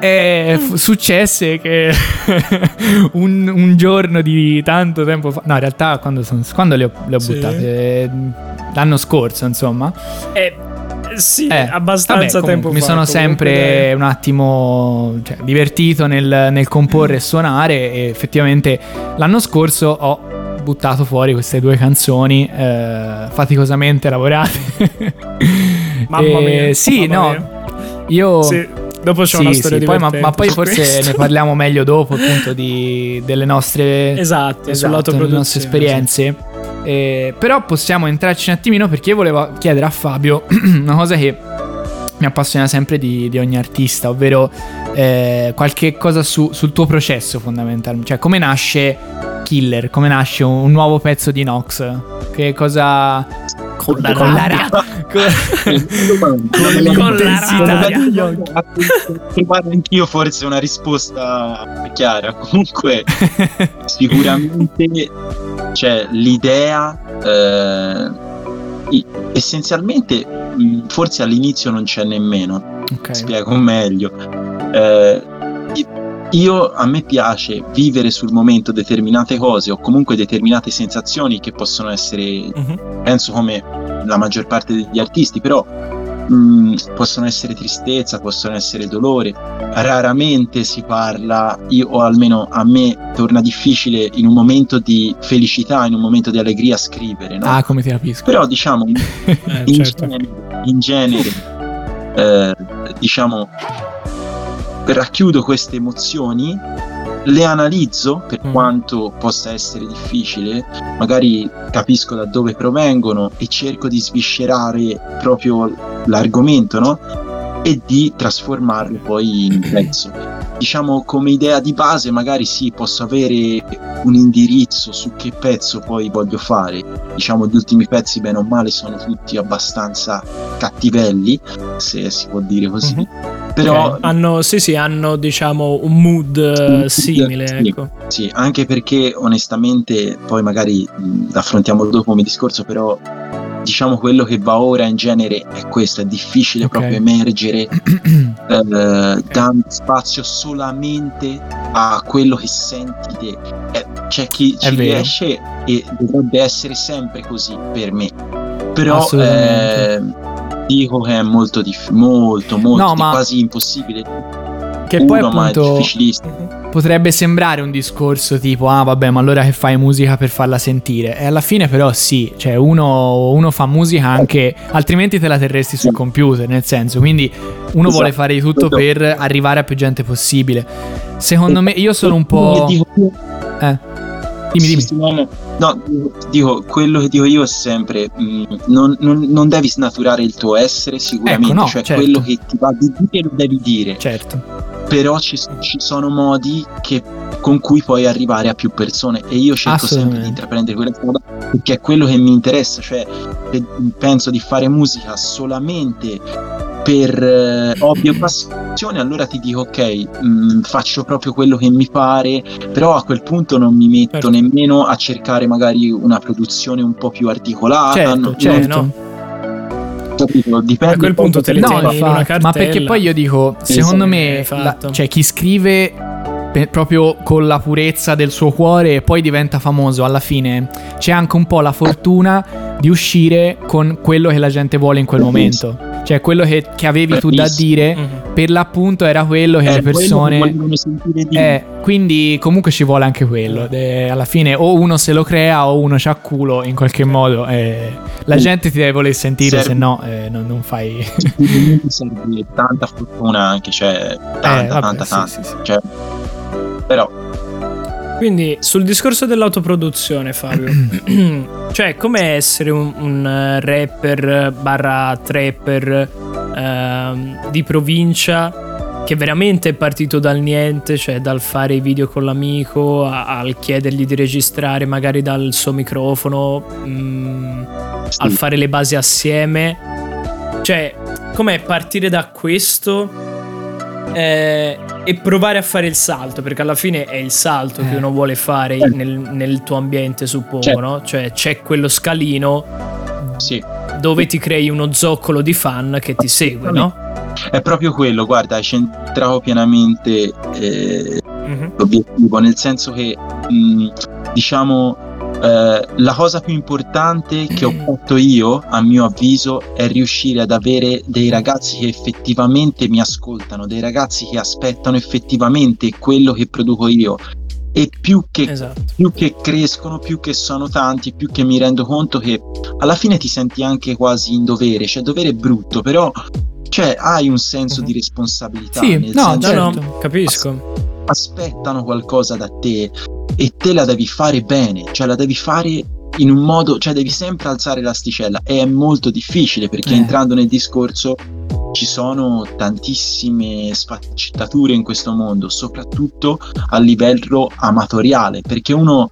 S2: è f- successe che un, un, giorno di tanto tempo fa, no, in realtà quando, sono, quando le ho, le ho sì. buttate, l'anno scorso, insomma.
S1: Eh, sì, eh, abbastanza
S2: vabbè,
S1: tempo
S2: mi
S1: fa.
S2: Mi sono sempre un attimo cioè, divertito nel, nel comporre e suonare e effettivamente l'anno scorso ho buttato fuori queste due canzoni eh, faticosamente lavorate.
S1: Mamma mia.
S2: sì,
S1: mamma
S2: no.
S1: Mia.
S2: Io
S1: sì. Dopo c'è sì, una storia
S2: sì, poi, ma, ma, poi forse questo. ne parliamo meglio dopo, appunto, di, delle nostre,
S1: esatto,
S2: esatto, delle nostre esperienze. Sì. Eh, però possiamo entrarci un attimino perché io volevo chiedere a Fabio una cosa che mi appassiona sempre di, di ogni artista, ovvero eh, qualche cosa su, sul tuo processo fondamentalmente. Cioè, come nasce Killer? Come nasce un, un nuovo pezzo di Nox? Che cosa
S1: con la con rabbia,
S3: con, con l'intensità. Trovare anch'io forse una risposta chiara. Comunque, sicuramente c'è l'idea. Eh, essenzialmente, forse all'inizio non c'è nemmeno. Okay. Spiego meglio. Eh, io a me piace vivere sul momento determinate cose o comunque determinate sensazioni che possono essere, uh-huh. penso come la maggior parte degli artisti, però mh, mm, possono essere tristezza, possono essere dolore. Raramente si parla, io, o almeno a me torna difficile in un momento di felicità, in un momento di allegria scrivere. No?
S2: Ah, come ti capisco.
S3: Però diciamo,
S2: eh,
S3: in,
S2: certo.
S3: genere, in genere eh, diciamo racchiudo queste emozioni, le analizzo per mm. quanto possa essere difficile, magari capisco da dove provengono e cerco di sviscerare proprio l'argomento, no? E di trasformarlo poi in pezzo. Diciamo come idea di base, magari sì, posso avere un indirizzo su che pezzo poi voglio fare. Diciamo gli ultimi pezzi, bene o male, sono tutti abbastanza cattivelli, se si può dire così. Mm-hmm però
S1: okay. hanno, sì, sì, hanno diciamo un mood, un simile. Sì, ecco.
S3: sì, anche perché onestamente, poi magari mh, affrontiamo dopo come discorso, però diciamo quello che va ora in genere è questo, è difficile okay. proprio emergere eh, dando spazio solamente a quello che senti te. Eh, c'è chi ci riesce e dovrebbe essere sempre così per me. Però eh, dico che è molto, diff- molto, molto, no, ma... quasi impossibile.
S2: Che Uno, poi appunto potrebbe sembrare un discorso tipo ah vabbè ma allora che fai musica per farla sentire? E alla fine però sì cioè uno, uno fa musica anche altrimenti te la terresti sul computer nel senso quindi uno esatto. vuole fare di tutto per arrivare a più gente possibile. Secondo me io sono un po' eh. Dimmi dimmi
S3: No, dico, quello che dico io è sempre, mh, mm, non, non, non, devi snaturare il tuo essere sicuramente, ecco, no, cioè certo. quello che ti va di dire lo devi dire.
S2: Certo.
S3: Però ci, ci sono modi che, con cui puoi arrivare a più persone e io cerco sempre di intraprendere quella strada perché è quello che mi interessa, cioè penso di fare musica solamente per eh, hobby o passione, allora ti dico ok, mh, mm, faccio proprio quello che mi pare, però a quel punto non mi metto certo. nemmeno a cercare magari una produzione un po' più articolata.
S2: Certo, no, certo.
S1: No.
S3: Capito? Dipende
S1: a quel punto te le
S2: no, in una cartella. Ma perché poi io dico, secondo me, la, cioè chi scrive pe- proprio con la purezza del suo cuore e poi diventa famoso. Alla fine c'è anche un po' la fortuna di uscire con quello che la gente vuole in quel momento. Cioè, quello che, che avevi tu da dire,
S1: Mhm.
S2: per l'appunto era quello che
S3: È
S2: le persone. Eh, quindi comunque ci vuole anche quello. De- alla fine o uno se lo crea o uno c'ha culo in qualche modo. eh, la
S3: Sì.
S2: gente ti deve voler sentire,
S3: Serve-
S2: se no eh, non, non fai...
S3: Serve tanta fortuna anche, cioè tanta,
S2: Eh, vabbè,
S3: tanta,
S2: sì,
S3: tanta.
S2: sì, sì.
S3: Cioè, però
S1: Quindi sul discorso dell'autoproduzione, Fabio, cioè come essere un, un, eh, rapper barra trapper ehm, di provincia che veramente è partito dal niente, cioè dal fare i video con l'amico a- al chiedergli di registrare magari dal suo microfono, mm, al
S3: sì,
S1: fare le basi assieme. Cioè, com'è partire da questo eh, e provare a fare il salto? Perché alla fine è il salto che
S2: Eh.
S1: uno vuole fare nel, nel tuo ambiente, suppongo,
S3: Certo.
S1: no? Cioè, c'è quello scalino
S3: sì.
S1: dove ti crei uno zoccolo di fan che ti segue, no?
S3: È proprio quello, guarda, hai centrato pienamente eh,
S1: Mhm.
S3: l'obiettivo, nel senso che mh, diciamo eh, la cosa più importante che ho fatto io, a mio avviso, è riuscire ad avere dei ragazzi che effettivamente mi ascoltano, dei ragazzi che aspettano effettivamente quello che produco io. E più che
S1: Esatto.
S3: più che crescono, più che sono tanti, più che mi rendo conto che alla fine ti senti anche quasi in dovere, cioè dovere è brutto, però cioè, hai un senso
S1: Mhm.
S3: di responsabilità.
S2: Sì,
S3: nel
S2: no,
S3: senso
S1: No,
S2: certo.
S1: no, capisco.
S3: Aspettano qualcosa da te e te la devi fare bene, cioè la devi fare in un modo, cioè devi sempre alzare l'asticella e è molto difficile perché
S2: Eh.
S3: entrando nel discorso ci sono tantissime sfaccettature in questo mondo, soprattutto a livello amatoriale, perché uno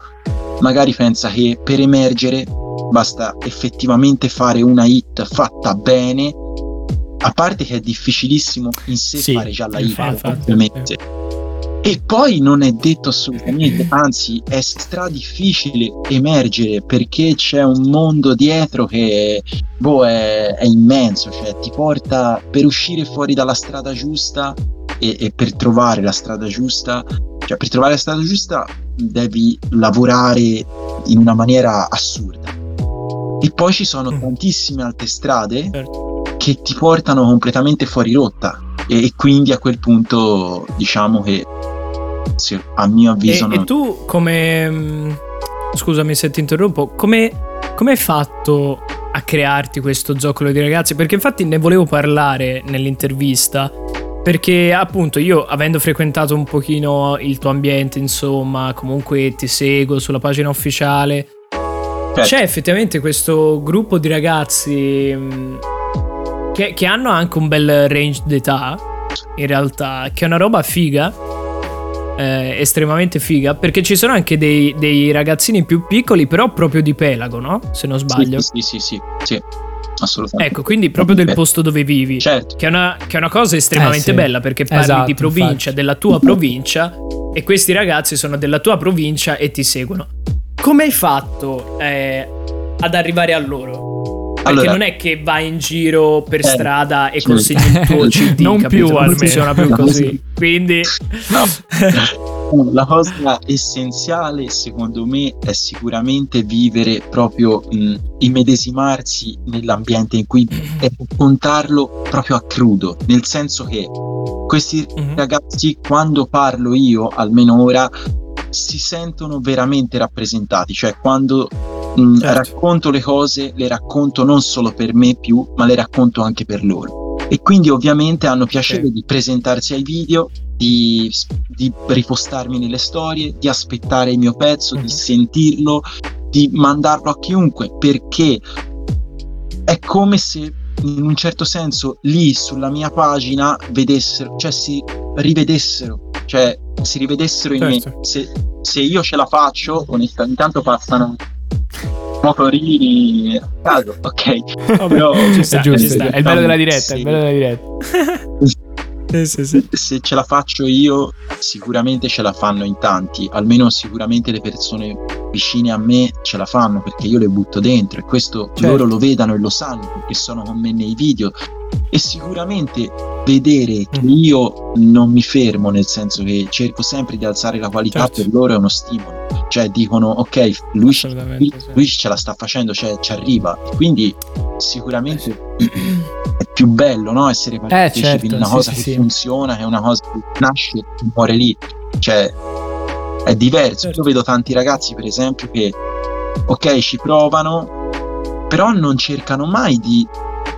S3: magari pensa che per emergere basta effettivamente fare una hit fatta bene, a parte che è difficilissimo in sé
S2: Sì,
S3: fare già la hit, ovviamente. E poi non è detto assolutamente, anzi è stra difficile emergere perché c'è un mondo dietro che boh, è, è immenso, cioè ti porta per uscire fuori dalla strada giusta e, e per trovare la strada giusta, cioè per trovare la strada giusta devi lavorare in una maniera assurda. E poi ci sono
S1: Mm.
S3: tantissime altre strade
S1: Certo.
S3: che ti portano completamente fuori rotta e, e quindi a quel punto diciamo che sì, a mio
S1: E,
S3: avviso
S1: e
S3: non-
S1: tu come... mm, Scusami se ti interrompo, come, come hai fatto a crearti questo zoccolo di ragazzi? Perché infatti ne volevo parlare nell'intervista, perché appunto io avendo frequentato un pochino il tuo ambiente, insomma, comunque ti seguo sulla pagina ufficiale,
S3: Certo.
S1: c'è effettivamente questo gruppo di ragazzi mm, che, che hanno anche un bel range d'età, in realtà, che è una roba figa, eh, estremamente figa, perché ci sono anche dei, dei ragazzini più piccoli, però proprio di Pelago, no? Se non
S3: Sì,
S1: sbaglio.
S3: Sì, sì, sì, sì, assolutamente.
S1: Ecco, quindi proprio del posto dove vivi.
S3: Certo,
S1: Che è, una, che è una cosa estremamente
S2: Eh, sì.
S1: bella perché parli
S2: Esatto,
S1: di provincia,
S2: infatti.
S1: della tua provincia e questi ragazzi sono della tua provincia e ti seguono. Come hai fatto eh, ad arrivare a loro? Perché
S3: Allora-
S1: non è che vai in giro per
S3: Eh,
S1: strada e
S3: sì.
S1: consegni il tuo CD,
S2: Non
S1: capito?
S2: più,
S1: non
S2: almeno.
S1: funziona più così. Quindi
S3: No, la cosa essenziale secondo me è sicuramente vivere proprio, mh, immedesimarsi nell'ambiente in cui e raccontarlo proprio a crudo, nel senso che questi
S1: Mhm.
S3: ragazzi quando parlo io, almeno ora, si sentono veramente rappresentati, cioè quando mh,
S1: Certo.
S3: racconto le cose, le racconto non solo per me più, ma le racconto anche per loro. E quindi ovviamente hanno piacere
S1: Ok.
S3: di presentarsi ai video, di, di ripostarmi nelle storie, di aspettare il mio pezzo,
S1: Mhm.
S3: di sentirlo, di mandarlo a chiunque, perché è come se in un certo senso lì sulla mia pagina vedessero, cioè si rivedessero, cioè si rivedessero in
S1: Certo.
S3: me. Se, se io ce la faccio, onestamente, intanto passano motorini a caso, ok? Però
S1: ci sta,
S2: è giusto,
S1: ci sta.
S2: è il bello della diretta, è
S3: Sì.
S2: il bello della diretta.
S1: Sì, sì, sì.
S3: se ce la faccio io, sicuramente ce la fanno in tanti, almeno sicuramente le persone vicine a me ce la fanno perché io le butto dentro e questo
S2: Certo.
S3: loro lo vedano e lo sanno perché sono con me nei video e sicuramente vedere che
S1: Mm.
S3: io non mi fermo nel senso che cerco sempre di alzare la qualità
S1: Certo.
S3: per loro è uno stimolo cioè dicono ok lui, lui,
S1: sì.
S3: lui ce la sta facendo cioè ci arriva. Quindi sicuramente è più bello no? essere partecipi
S2: certo,
S3: di una
S2: sì,
S3: cosa che funziona che è una cosa che nasce e muore lì. Cioè è diverso.
S1: Certo.
S3: io vedo tanti ragazzi per esempio che ok ci provano però non cercano mai di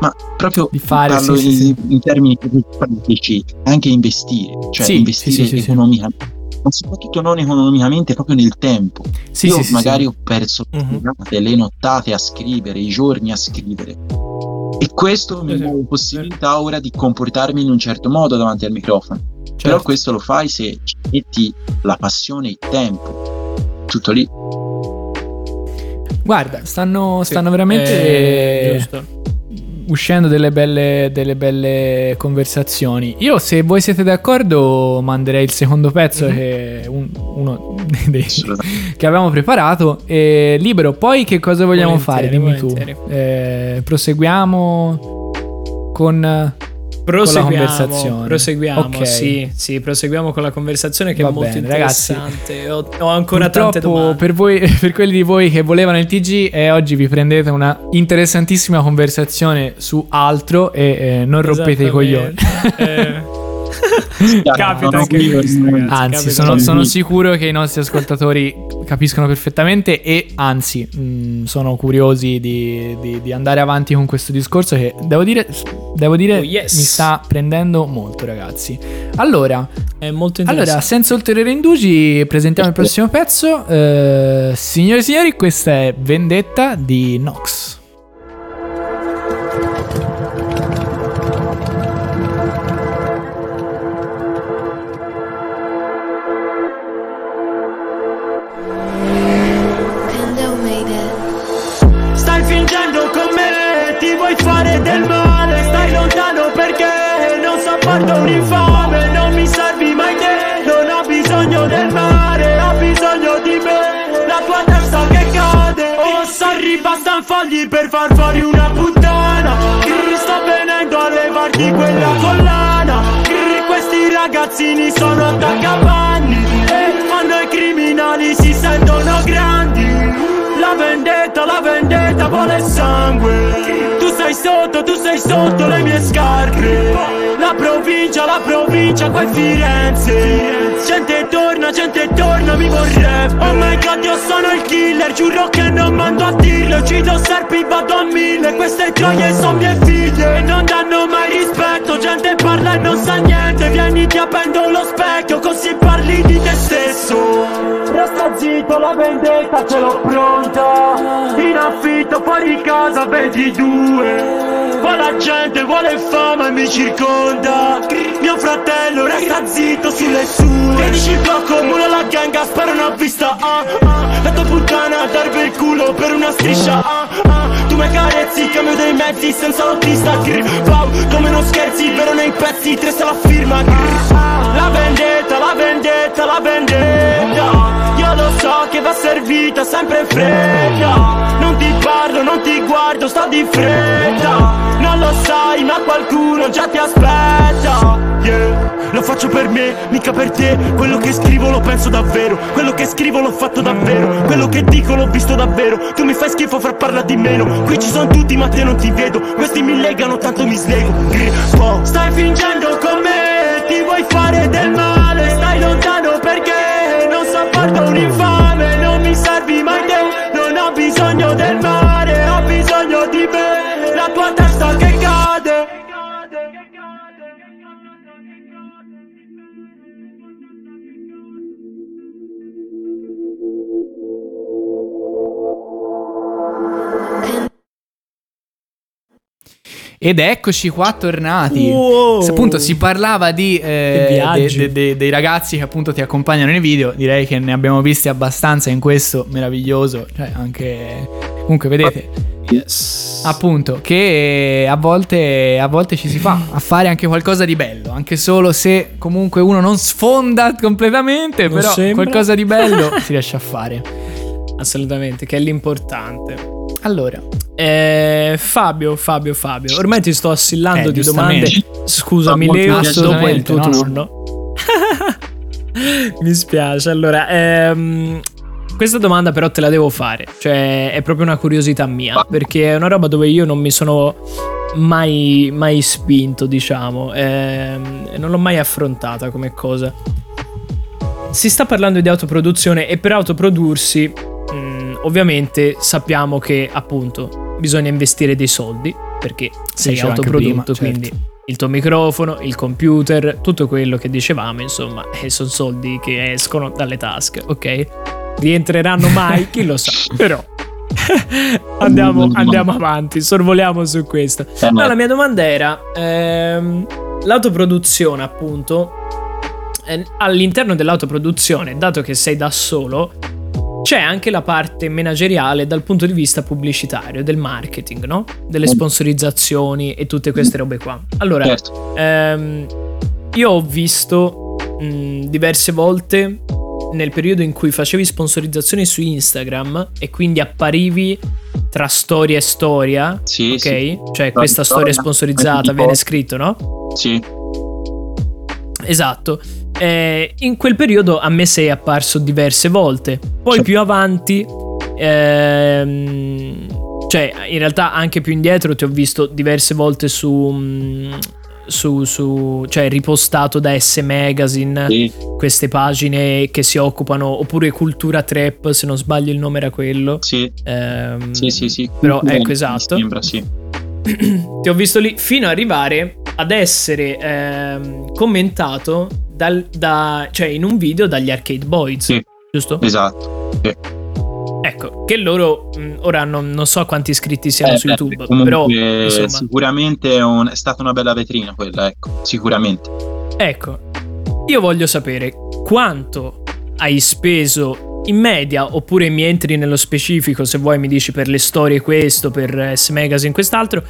S3: ma proprio
S2: Di fare,
S3: parlo in, in termini più pratici anche investire. Cioè investire economicamente ma soprattutto non economicamente proprio nel tempo
S2: Sì,
S3: io
S2: sì,
S3: magari
S2: sì.
S3: ho perso le
S1: Mhm.
S3: le nottate a scrivere, i giorni a scrivere. E questo mi dà la possibilità ora di comportarmi in un certo modo davanti al microfono. Però
S2: Certo.
S3: questo lo fai se ci metti la passione e il tempo. Tutto lì.
S2: Guarda, stanno,
S1: Sì.
S2: stanno veramente
S1: Eh, giusto.
S2: Uscendo delle belle, delle belle conversazioni. Io, se voi siete d'accordo, manderei il secondo pezzo,
S1: Mhm.
S2: che è un- uno dei, che avevamo preparato. E libero, poi che cosa vogliamo
S1: Volentieri,
S2: fare? Dimmi tu.
S1: volentieri.
S2: Eh, proseguiamo con...
S1: Proseguiamo,
S2: conversazione.
S1: proseguiamo,
S2: Ok.
S1: sì, sì, proseguiamo con la conversazione che
S2: Va
S1: è molto
S2: bene, ragazzi.
S1: interessante. Ho, ho ancora tante domande.
S2: per voi, per quelli di voi che volevano il TG, e oggi vi prendete una interessantissima conversazione su altro e eh, non rompete i coglioni.
S1: Eh, capita anche questo, ragazzi.
S2: Anzi,
S1: capita
S2: sono, sono sicuro che i nostri ascoltatori capiscono perfettamente e anzi mh, sono curiosi di, di- di andare avanti con questo discorso che devo dire, devo dire
S1: Oh, yes.
S2: mi sta prendendo molto ragazzi. Allora,
S1: È molto
S2: allora
S1: interessante.
S2: senza ulteriori indugi presentiamo il prossimo pezzo. Eh, signore e signori, questa è Vendetta di Nox.
S5: Fogli per far fuori una puttana. Grr, Sto venendo a levarti quella collana. Grr, Questi ragazzini sono attaccapanni E quando i criminali si sentono grandi la vendetta, la vendetta vuole sangue sotto, tu sei sotto le mie scarpe. La provincia, la provincia, qua è Firenze. Gente torna, gente torna, mi vorrebbe Oh my god, io sono il killer Giuro che non mando a dirlo. Uccido serpi, vado a mille. Queste gioie sono mie figlie E non danno mai rispetto. Gente parla e non sa niente. Vieni ti appendo lo specchio Così parli di te stesso. Resta zitto, la vendetta ce l'ho pronta. In affitto fuori casa vedi due Qua la gente vuole fama e mi circonda. Mio fratello resta zitto sulle sue. 13 il blocco, mulo la ganga, sparo una vista ah, ah. La tua puttana darve il culo per una striscia. Ah, ah. Tu mi carezzi, cambio dei mezzi senza lottista grr, Wow, come non scherzi, vero nei pezzi, tre la firma. Grr, ah. Va servita sempre in fretta Non ti parlo, non ti guardo, sto di fretta. Non lo sai, ma qualcuno già ti aspetta. Lo faccio per me, mica per te. Quello che scrivo lo penso davvero. Quello che scrivo l'ho fatto davvero. Quello che dico l'ho visto davvero. Tu mi fai schifo, fra parla di meno. Qui ci sono tutti ma te non ti vedo. Questi mi legano, tanto mi slego. Grr, po'. Stai fingendo con me Ti vuoi fare del male. Stai lontano perché Non sopporto un infame Non mi servi mai te Non ho bisogno del mare
S2: Ed eccoci qua tornati.
S1: Wow.
S2: Appunto si parlava di, eh, de- de- de- dei ragazzi che appunto ti accompagnano nei video, direi che ne abbiamo visti abbastanza in questo meraviglioso, cioè anche comunque vedete
S1: Yes.
S2: appunto che a volte, a volte ci si fa a fare anche qualcosa di bello, anche solo se comunque uno non sfonda completamente,
S1: Non
S2: però
S1: sembra.
S2: qualcosa di bello si riesce a fare.
S1: assolutamente, che è l'importante.
S2: Allora,
S1: Eh, Fabio, Fabio, Fabio, ormai ti sto assillando
S2: Eh,
S1: di domande. Scusami, Leo, dopo è il tuo
S2: no, no.
S1: turno. Mi spiace. Allora, ehm, questa domanda però te la devo fare. Cioè, è proprio una curiosità mia. Perché è una roba dove io non mi sono mai, mai spinto, diciamo. ehm, non l'ho mai affrontata come cosa. Si sta parlando di autoproduzione e per autoprodursi, mm, ovviamente sappiamo che appunto bisogna investire dei soldi perché sei
S2: diceva anche
S1: autoprodotto,
S2: prima, certo.
S1: quindi il tuo microfono, il computer, tutto quello che dicevamo, insomma, e sono soldi che escono dalle tasche, ok? Rientreranno mai, chi lo sa, però andiamo, andiamo avanti, sorvoliamo su questo.
S3: Eh,
S1: No, la mia domanda era: ehm, l'autoproduzione, appunto, eh, all'interno dell'autoproduzione, dato che sei da solo, c'è anche la parte manageriale dal punto di vista pubblicitario, del marketing, no? Delle sponsorizzazioni e tutte queste robe qua. Allora,
S3: certo.
S1: Ehm, io ho visto mh, diverse volte nel periodo in cui facevi sponsorizzazioni su Instagram e quindi apparivi tra storia e storia.
S3: Sì,
S1: ok?
S3: sì.
S1: Cioè questa storia sponsorizzata viene scritto, no?
S3: Sì.
S1: Esatto. Eh, in quel periodo a me sei apparso diverse volte. Poi
S3: Sì.
S1: più avanti, ehm, cioè in realtà anche più indietro ti ho visto diverse volte su... mm, Su, su, cioè ripostato da S Magazine
S3: Sì.
S1: queste pagine che si occupano oppure Cultura Trap se non sbaglio il nome era quello
S3: Sì,
S1: Ehm,
S3: sì, sì, sì.
S1: però ecco esatto
S3: sembra, sì.
S1: ti ho visto lì fino ad arrivare ad essere ehm, commentato dal, da, cioè in un video dagli Arcade Boys,
S3: Sì.
S1: giusto?
S3: Esatto.
S1: Ecco, che loro ora non, non so quanti iscritti siano
S3: Eh,
S1: su
S3: beh,
S1: YouTube,
S3: comunque,
S1: però insomma,
S3: sicuramente è, un- è stata una bella vetrina quella, ecco, sicuramente.
S1: ecco, io voglio sapere quanto hai speso in media, oppure mi entri nello specifico se vuoi mi dici per le storie questo, per S Magazine quest'altro,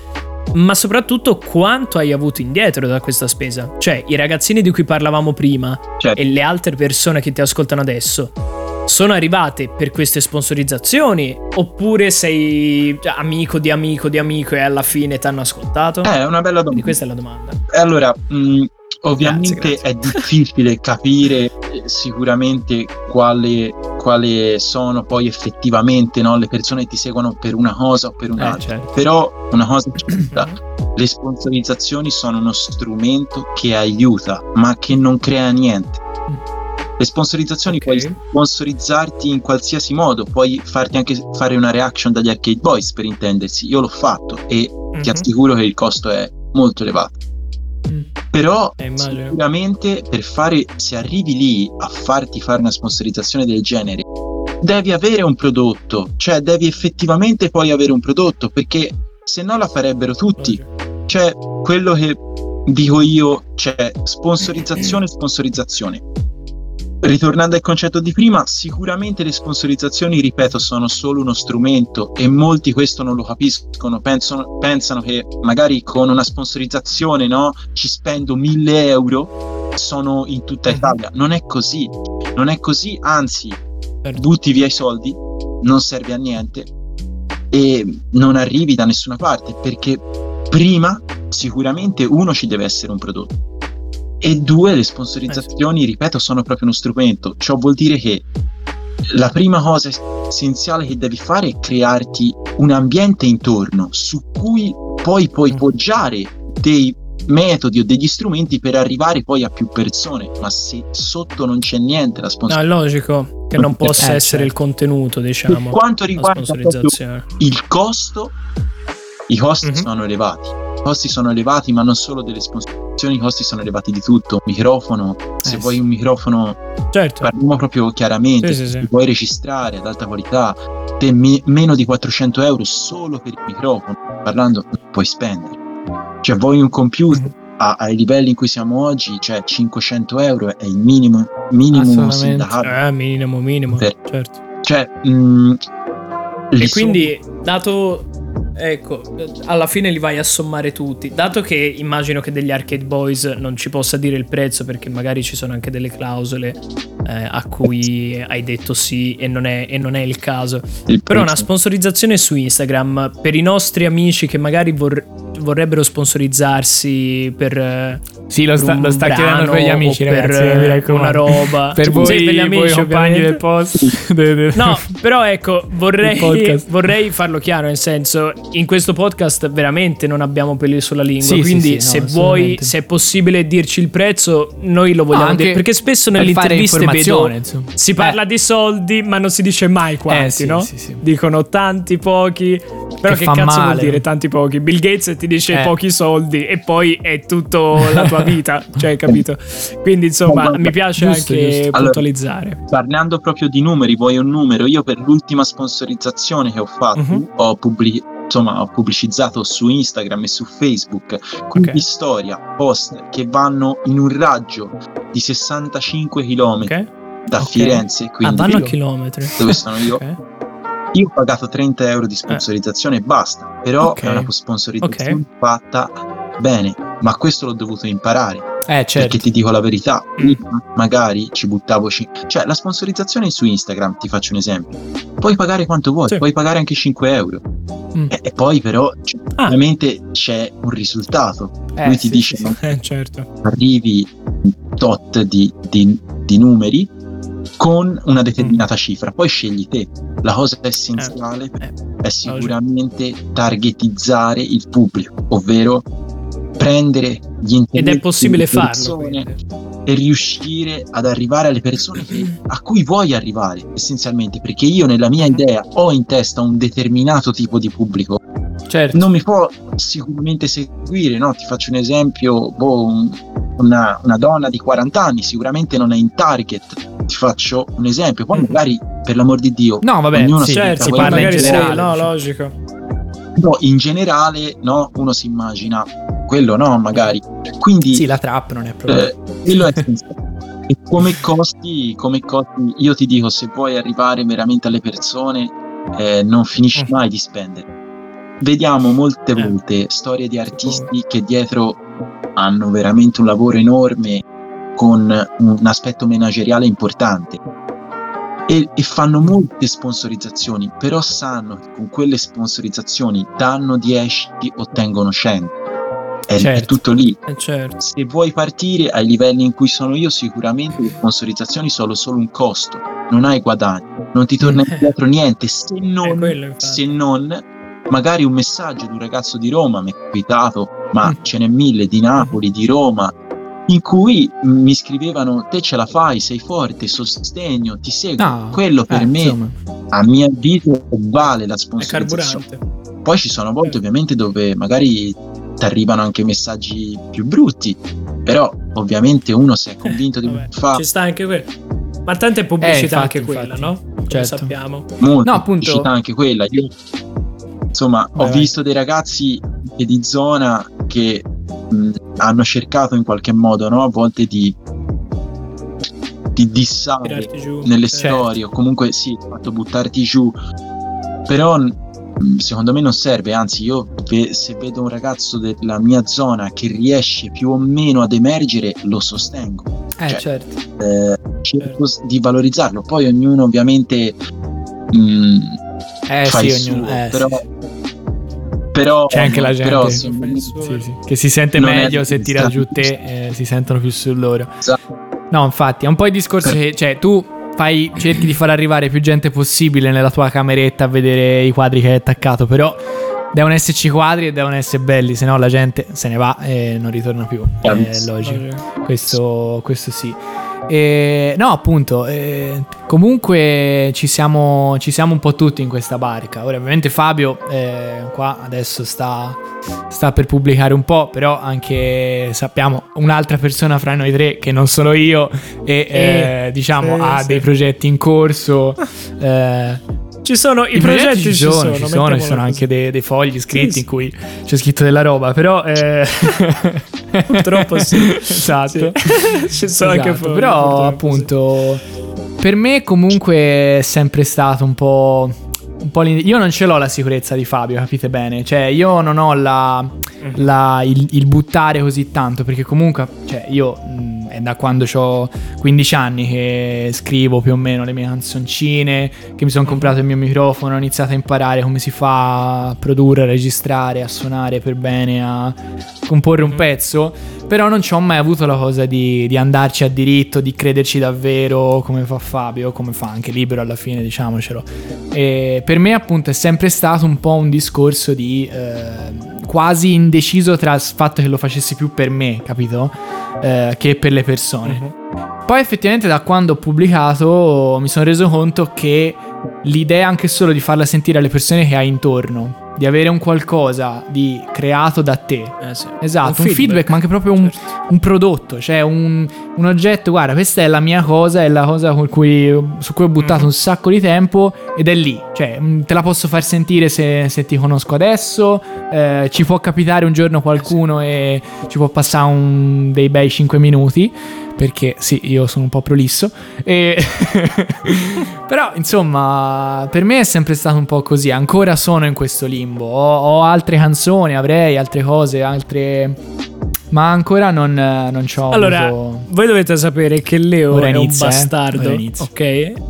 S1: ma soprattutto quanto hai avuto indietro da questa spesa. Cioè, i ragazzini di cui parlavamo prima
S3: Cioè,
S1: e le altre persone che ti ascoltano adesso sono arrivate per queste sponsorizzazioni oppure sei già amico di amico di amico e alla fine ti hanno ascoltato?
S3: eh, è una bella domanda.
S1: questa è la domanda.
S3: Allora, mh, ovviamente
S1: Grazie, grazie.
S3: è difficile capire eh, sicuramente quale, quale sono poi effettivamente no, le persone ti seguono per una cosa o per
S1: Eh,
S3: un'altra.
S1: certo.
S3: Però una cosa certa, le sponsorizzazioni sono uno strumento che aiuta, ma che non crea niente. Le sponsorizzazioni
S1: Ok.
S3: puoi sponsorizzarti in qualsiasi modo, puoi farti anche fare una reaction dagli Arcade Boys per intendersi. Io l'ho fatto e ti
S1: Mhm.
S3: assicuro che il costo è molto elevato.
S1: Mm.
S3: Però
S1: Eh,
S3: sicuramente per fare, se arrivi lì a farti fare una sponsorizzazione del genere, devi avere un prodotto, cioè devi effettivamente poi avere un prodotto, perché se no la farebbero tutti. Cioè, quello che dico io, cioè sponsorizzazione, sponsorizzazione. Ritornando al concetto di prima, sicuramente le sponsorizzazioni, ripeto, sono solo uno strumento e molti questo non lo capiscono, pensano, pensano che magari con una sponsorizzazione no, ci spendo 1000 euro, sono in tutta
S1: Mhm.
S3: Italia. Non è così, non è così, anzi,
S1: Certo.
S3: butti via i soldi, non serve a niente e non arrivi da nessuna parte perché prima sicuramente uno ci deve essere un prodotto e due le sponsorizzazioni ripeto sono proprio uno strumento ciò vuol dire che la prima cosa essenziale che devi fare è crearti un ambiente intorno su cui poi puoi
S1: Mm.
S3: poggiare dei metodi o degli strumenti per arrivare poi a più persone ma se sotto non c'è niente la
S1: No,
S3: sponsorizzazione
S1: è logico che non possa
S2: Eh,
S1: essere il
S2: certo.
S1: contenuto,
S3: per
S1: diciamo,
S3: quanto
S1: la
S3: riguarda proprio
S1: sponsorizzazione.
S3: il costo, i costi
S1: Mhm.
S3: sono elevati. I costi sono elevati, ma non solo delle sponsorizzazioni, i costi sono elevati di tutto. Microfono, se
S1: Eh,
S3: vuoi
S1: sì.
S3: un microfono,
S1: Certo.
S3: parliamo proprio chiaramente,
S1: Sì, sì,
S3: vuoi registrare ad alta qualità, te me- meno di 400 euro solo per il microfono, parlando, puoi spendere. Cioè, vuoi un computer
S1: Mhm.
S3: a- ai livelli in cui siamo oggi, cioè 500 euro è il minimo, minimo sindacabile.
S1: Eh, minimo, minimo,
S3: Per-
S1: certo.
S3: Cioè, mh,
S1: E
S3: li
S1: quindi, dato, ecco, alla fine li vai a sommare tutti. Dato che immagino che degli Arcade Boys non ci possa dire il prezzo perché magari ci sono anche delle clausole eh, a cui hai detto sì e non è, e non è il caso.
S3: Il
S1: Però una sponsorizzazione su Instagram per i nostri amici che magari vor- vorrebbero sponsorizzarsi per, eh,
S2: Sì, lo sta, lo sta chiedendo per gli amici,
S1: per eh, una roba.
S2: Per
S1: Sì,
S2: voi,
S1: per gli amici,
S2: voi compagni del post.
S1: No, però ecco, vorrei, vorrei farlo chiaro, nel senso, in questo podcast veramente non abbiamo peli sulla lingua,
S2: Sì, sì,
S1: quindi
S2: sì, no,
S1: se vuoi,
S2: assolutamente.
S1: se è possibile dirci il prezzo, noi lo
S2: No,
S1: vogliamo
S2: anche
S1: dire, perché spesso
S2: per
S1: nelle interviste vedo, si parla
S2: Eh.
S1: di soldi, ma non si dice mai quanti,
S2: Eh, sì,
S1: no?
S2: sì, sì.
S1: Dicono tanti, pochi, però
S2: Che
S1: che, cazzo vuol
S2: male.
S1: dire tanti, pochi? Bill Gates ti dice
S2: Eh.
S1: pochi soldi e poi è tutta la tua vita, cioè, capito? Quindi, insomma, mi piace
S2: Giusto,
S1: anche
S2: giusto.
S3: Allora-
S1: puntualizzare.
S3: Parlando proprio di numeri, vuoi un numero? Io per l'ultima sponsorizzazione che ho fatto
S1: Mhm.
S3: ho, pubblic- insomma, ho pubblicizzato su Instagram e su Facebook qui
S1: Ok.
S3: di storia post che vanno in un raggio di 65 km
S1: Ok?
S3: da
S1: Ok.
S3: Firenze,
S1: Ah,
S3: quindi
S1: vanno a chilometri.
S3: dove sono io. Io ho pagato 30 euro di sponsorizzazione e basta, però è una sponsorizzazione fatta bene, ma questo l'ho dovuto imparare.
S2: Eh, certo.
S3: Perché ti dico la verità,
S1: Mm.
S3: magari ci buttavo. ci- Cioè, la sponsorizzazione su Instagram, ti faccio un esempio. Puoi pagare quanto vuoi,
S1: Sì.
S3: puoi pagare anche 5 euro.
S2: Mm.
S3: E, e poi, però, cioè,
S1: Ah.
S3: ovviamente c'è un risultato.
S2: Eh,
S3: Lui ti
S2: sì,
S3: dice:
S2: sì,
S3: no,
S1: Eh, certo.
S3: arrivi tot di, di- di numeri con una determinata cifra, poi scegli te. La cosa essenziale
S1: Mm. Eh,
S3: è sicuramente targetizzare il pubblico, ovvero prendere gli interessi
S1: Ed è possibile farlo.
S3: e riuscire ad arrivare alle persone che- a cui vuoi arrivare essenzialmente perché io nella mia idea ho in testa un determinato tipo di pubblico
S2: Certo.
S3: non mi può sicuramente seguire no? ti faccio un esempio boh, un- una, una donna di 40 anni sicuramente non è in target ti faccio un esempio poi
S1: Mm.
S3: magari per l'amor di Dio
S2: No, vabbè,
S3: Ognuno
S2: sì,
S3: si-
S1: Certo,
S2: si parla in
S1: magari sì,
S2: generale.
S1: no, logico.
S3: però in generale no? uno si immagina quello no magari quindi
S2: Sì, la trap non è proprio...
S3: Eh, quello è. E come costi, come costi, io ti dico, se vuoi arrivare veramente alle persone, eh, non finisci
S1: Mm.
S3: mai di spendere. Vediamo molte
S1: Eh.
S3: volte storie di artisti che dietro hanno veramente un lavoro enorme con un aspetto manageriale importante e, e fanno molte sponsorizzazioni, però sanno che con quelle sponsorizzazioni danno 10, ottengono 100. È, è
S2: Certo.
S3: tutto lì
S1: Eh, certo.
S3: se vuoi partire ai livelli in cui sono io, sicuramente le sponsorizzazioni sono solo un costo, non hai guadagni, non ti torna indietro niente, se
S1: È
S3: non,
S1: quello,
S3: se non magari un messaggio di un ragazzo di Roma, mi è capitato, ma
S2: Mm.
S3: ce n'è mille di Napoli, di Roma, in cui mi scrivevano te ce la fai, sei forte, sostegno, ti seguo.
S2: No,
S3: Quello per
S2: eh,
S3: me,
S2: insomma.
S3: a mio avviso, vale la
S1: È
S3: sponsorizzazione. Poi ci sono volte
S1: Eh.
S3: ovviamente dove magari ti arrivano anche messaggi più brutti, però ovviamente uno se è convinto di
S1: Vabbè,
S3: fare
S1: Ci sta anche quello. Ma tanto è pubblicità
S2: Eh, infatti,
S1: anche quella,
S2: infatti.
S1: no? Come
S2: Certo.
S1: sappiamo.
S3: molto
S2: No, appunto-
S3: pubblicità anche quella. Io, insomma,
S2: Vai,
S3: ho
S2: vai.
S3: visto dei ragazzi di zona che mh, hanno cercato in qualche modo, no? A volte di, di dissare nelle
S1: Certo.
S3: storie o comunque sì, ho fatto buttarti giù. Però secondo me non serve, anzi io se vedo un ragazzo della mia zona che riesce più o meno ad emergere, lo sostengo.
S2: Eh,
S3: cioè,
S2: certo.
S3: Eh, cerco s- di valorizzarlo. Poi ognuno ovviamente mh,
S2: Eh
S3: fa
S2: sì,
S3: il
S2: ognuno...
S3: suo,
S2: eh,
S3: però,
S2: sì.
S3: però
S2: C'è anche la
S3: però,
S2: gente
S3: me-
S2: Sì, sì, che si sente meglio se tira
S3: giusto.
S2: giù te, eh, si sentono più su loro.
S3: Esatto.
S2: No, infatti, è un po' il discorso che, cioè, tu fai, cerchi di far arrivare più gente possibile nella tua cameretta a vedere i quadri che hai attaccato, però devono esserci quadri e devono essere belli, se no la gente se ne va e non ritorna più. È logico. Questo, questo sì. E, no, appunto, eh, comunque ci siamo, ci siamo un po' tutti in questa barca. Ora, ovviamente Fabio eh, qua adesso sta, sta per pubblicare un po', però anche sappiamo un'altra persona fra noi tre che non sono io e
S1: Eh,
S2: eh, diciamo ha
S1: sì.
S2: dei progetti in corso.
S1: Ci sono i, progetti, ci sono,
S2: ci sono, ci sono anche dei, dei fogli scritti
S1: sì.
S2: in cui c'è scritto della roba, però eh,
S1: Purtroppo sì.
S2: esatto.
S1: Sì. Ci sono anche
S2: Esatto,
S1: fogli,
S2: però appunto per me comunque è sempre stato un po' un po' l'in- io non ce l'ho la sicurezza di Fabio, capite bene? Cioè, io non ho la,
S1: Mm.
S2: la- il, il buttare così tanto perché comunque cioè, io mh, è da quando ho 15 anni che scrivo più o meno le mie canzoncine, che mi sono comprato il mio microfono, ho iniziato a imparare come si fa a produrre, a registrare, a suonare per bene, a comporre un pezzo, però non ci ho mai avuto la cosa di, di andarci a diritto, di crederci davvero come fa Fabio, come fa anche Libero alla fine, diciamocelo. E per me appunto è sempre stato un po' un discorso di... eh, quasi indeciso tra il fatto che lo facessi più per me, capito? Eh, che per le persone. Poi effettivamente da quando ho pubblicato mi sono reso conto che l'idea anche solo di farla sentire alle persone che hai intorno, di avere un qualcosa di creato da te.
S1: Eh sì.
S2: Esatto, un, feedback, ma anche proprio un,
S1: certo.
S2: un prodotto, cioè un, un oggetto, guarda, questa è la mia cosa, è la cosa con cui, su cui ho buttato
S1: Mhm.
S2: un sacco di tempo ed è lì, cioè mm, te la posso far sentire se, se ti conosco adesso, eh, ci può capitare un giorno qualcuno e ci può passare un- dei bei 5 minuti, perché sì, io sono un po' prolisso, e però insomma per me è sempre stato un po' così, ancora sono in questo limbo, ho, ho altre canzoni, avrei altre cose, altre... Ma ancora non, non ci ho
S1: Allora,
S2: avuto-
S1: voi dovete sapere che Leo
S2: Ora
S1: è
S2: inizia,
S1: un
S2: eh.
S1: bastardo,
S2: inizia.
S1: ok?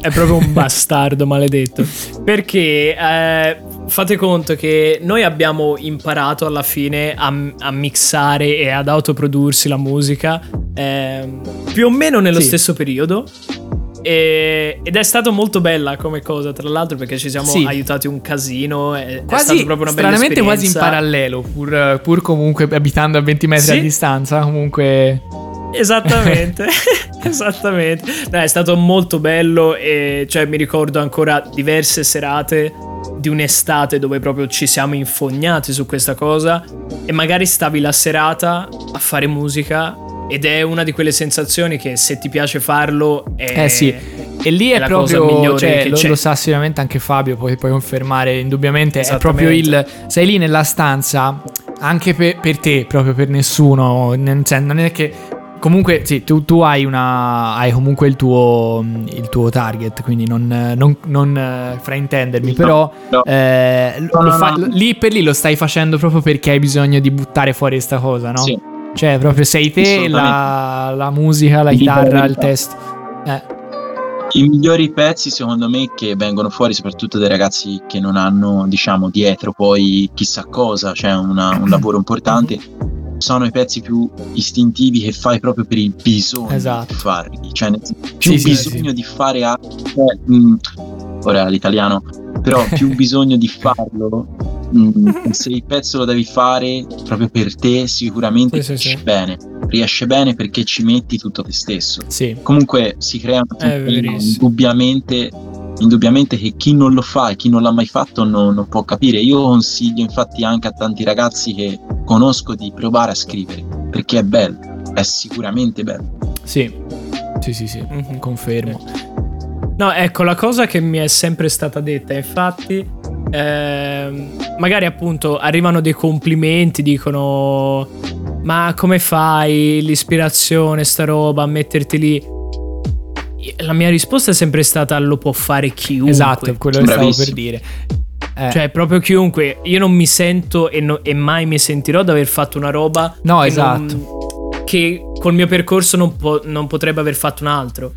S1: È proprio un bastardo maledetto. Perché eh, fate conto che noi abbiamo imparato alla fine a, a mixare e ad autoprodursi la musica ehm, più o meno nello
S2: Sì.
S1: stesso periodo. E- ed è stato molto bella come cosa, tra l'altro, perché ci siamo
S2: Sì.
S1: aiutati un casino. È, è stata
S2: Quasi,
S1: proprio una bella
S2: stranamente quasi in parallelo, pur, pur comunque abitando a 20 metri
S1: Sì.
S2: a distanza, comunque...
S1: Esattamente, esattamente. No, è stato molto bello e cioè mi ricordo ancora diverse serate di un'estate dove proprio ci siamo infognati su questa cosa e magari stavi la serata a fare musica ed è una di quelle sensazioni che se ti piace farlo è...
S2: Eh sì, e lì
S1: è
S2: è,
S1: la cosa
S2: proprio,
S1: migliore
S2: cioè,
S1: che
S2: lo,
S1: c'è.
S2: lo sa sicuramente anche Fabio, poi puoi confermare indubbiamente, è proprio il... Sei lì nella stanza, anche per, per te, proprio per nessuno, senso, non è che... Comunque, sì, tu, tu hai una. Hai comunque il tuo, il tuo target, quindi non, non, non, eh, fraintendermi.
S3: No,
S2: però
S3: no.
S2: eh,
S3: No,
S2: fa- lì per lì lo stai facendo proprio perché hai bisogno di buttare fuori questa cosa, no?
S3: Sì.
S2: Cioè, proprio sei te, la, la musica, la chitarra, il testo. Eh,
S3: I migliori pezzi, secondo me, che vengono fuori soprattutto dai ragazzi che non hanno, diciamo, dietro poi chissà cosa, cioè una- un lavoro importante, sono i pezzi più istintivi che fai proprio per il bisogno
S2: Esatto.
S3: di farli. Cioè, nel più
S2: Sì, sì,
S3: bisogno di fare altro. cioè, mh, ora l'italiano, però più bisogno di farlo. Mh, se il pezzo lo devi fare proprio per te, sicuramente
S1: Sì, sì, sì.
S3: riesce bene. Riesce bene perché ci metti tutto te stesso
S2: sì.
S3: comunque si crea un
S1: È
S3: terreno
S1: verissimo.
S3: indubbiamente indubbiamente che chi non lo fa e chi non l'ha mai fatto non, non può capire io consiglio infatti anche a tanti ragazzi che conosco di provare a scrivere perché è bello è sicuramente bello
S2: Sì, sì, sì, sì,
S1: Mhm.
S2: confermo.
S1: No, ecco, la cosa che mi è sempre stata detta, infatti, ehm, magari appunto arrivano dei complimenti, dicono, ma come fai l'ispirazione, sta roba, a metterti lì? La mia risposta è sempre stata, lo può fare chiunque.
S2: Esatto, quello che stavo per dire. Eh,
S1: Cioè, proprio chiunque. Io non mi sento e, no- e mai mi sentirò di aver fatto una roba
S2: No,
S1: che
S2: esatto.
S1: non- che col mio percorso non, po- non potrebbe aver fatto un altro.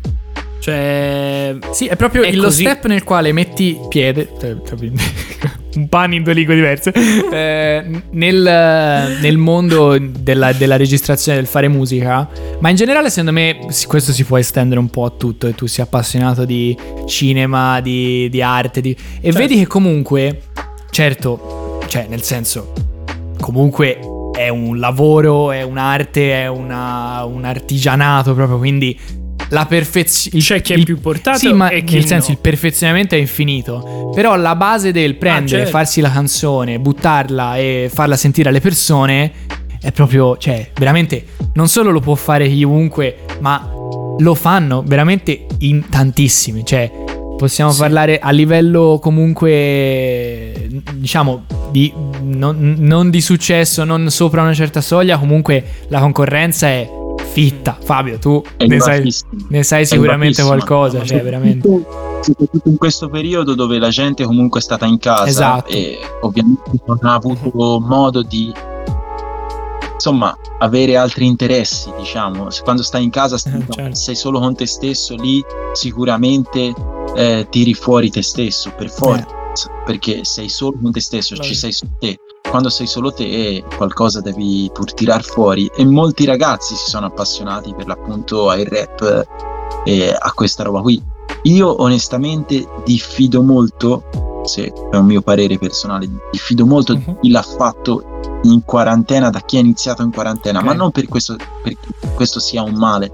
S1: Cioè,
S2: sì, è proprio
S1: è
S2: lo
S1: così.
S2: step nel quale metti piede, cioè, proprio- un pan in due lingue diverse, eh, nel, nel mondo della, della registrazione, del fare musica, ma in generale secondo me questo si può estendere un po' a tutto, e tu sia appassionato di cinema, di, di arte, di- e
S1: Certo.
S2: vedi che comunque, certo, cioè nel senso, comunque è un lavoro, è un'arte, è una- un artigianato proprio, quindi la perfezione...
S1: c'è chi è più portato
S2: Sì, ma
S1: e chi
S2: nel senso
S1: no.
S2: il perfezionamento è infinito. Però la base del prendere,
S1: certo.
S2: farsi la canzone, buttarla e farla sentire alle persone è proprio, cioè, veramente non solo lo può fare chiunque, ma lo fanno veramente in tantissimi. Cioè, possiamo
S1: Sì.
S2: parlare a livello comunque, diciamo, di, non, non di successo, non sopra una certa soglia, comunque la concorrenza è fitta. Fabio, tu ne sai, ne sai sicuramente qualcosa, cioè veramente.
S3: soprattutto in questo periodo dove la gente comunque è stata in casa
S2: Esatto.
S3: e ovviamente non ha avuto modo di insomma avere altri interessi, diciamo. Quando stai in casa stai,
S1: Eh, certo.
S3: sei solo con te stesso, lì sicuramente eh, tiri fuori te stesso per forza, perché sei solo con te stesso,
S1: Vabbè.
S3: ci sei su te. Quando sei solo te qualcosa devi pur tirar fuori e molti ragazzi si sono appassionati per l'appunto ai rap e a questa roba qui. Io onestamente diffido molto, se è un mio parere personale, diffido molto
S1: Mhm.
S3: di chi l'ha fatto in quarantena, da chi ha iniziato in quarantena,
S2: Ok.
S3: ma non per questo, perché questo sia un male,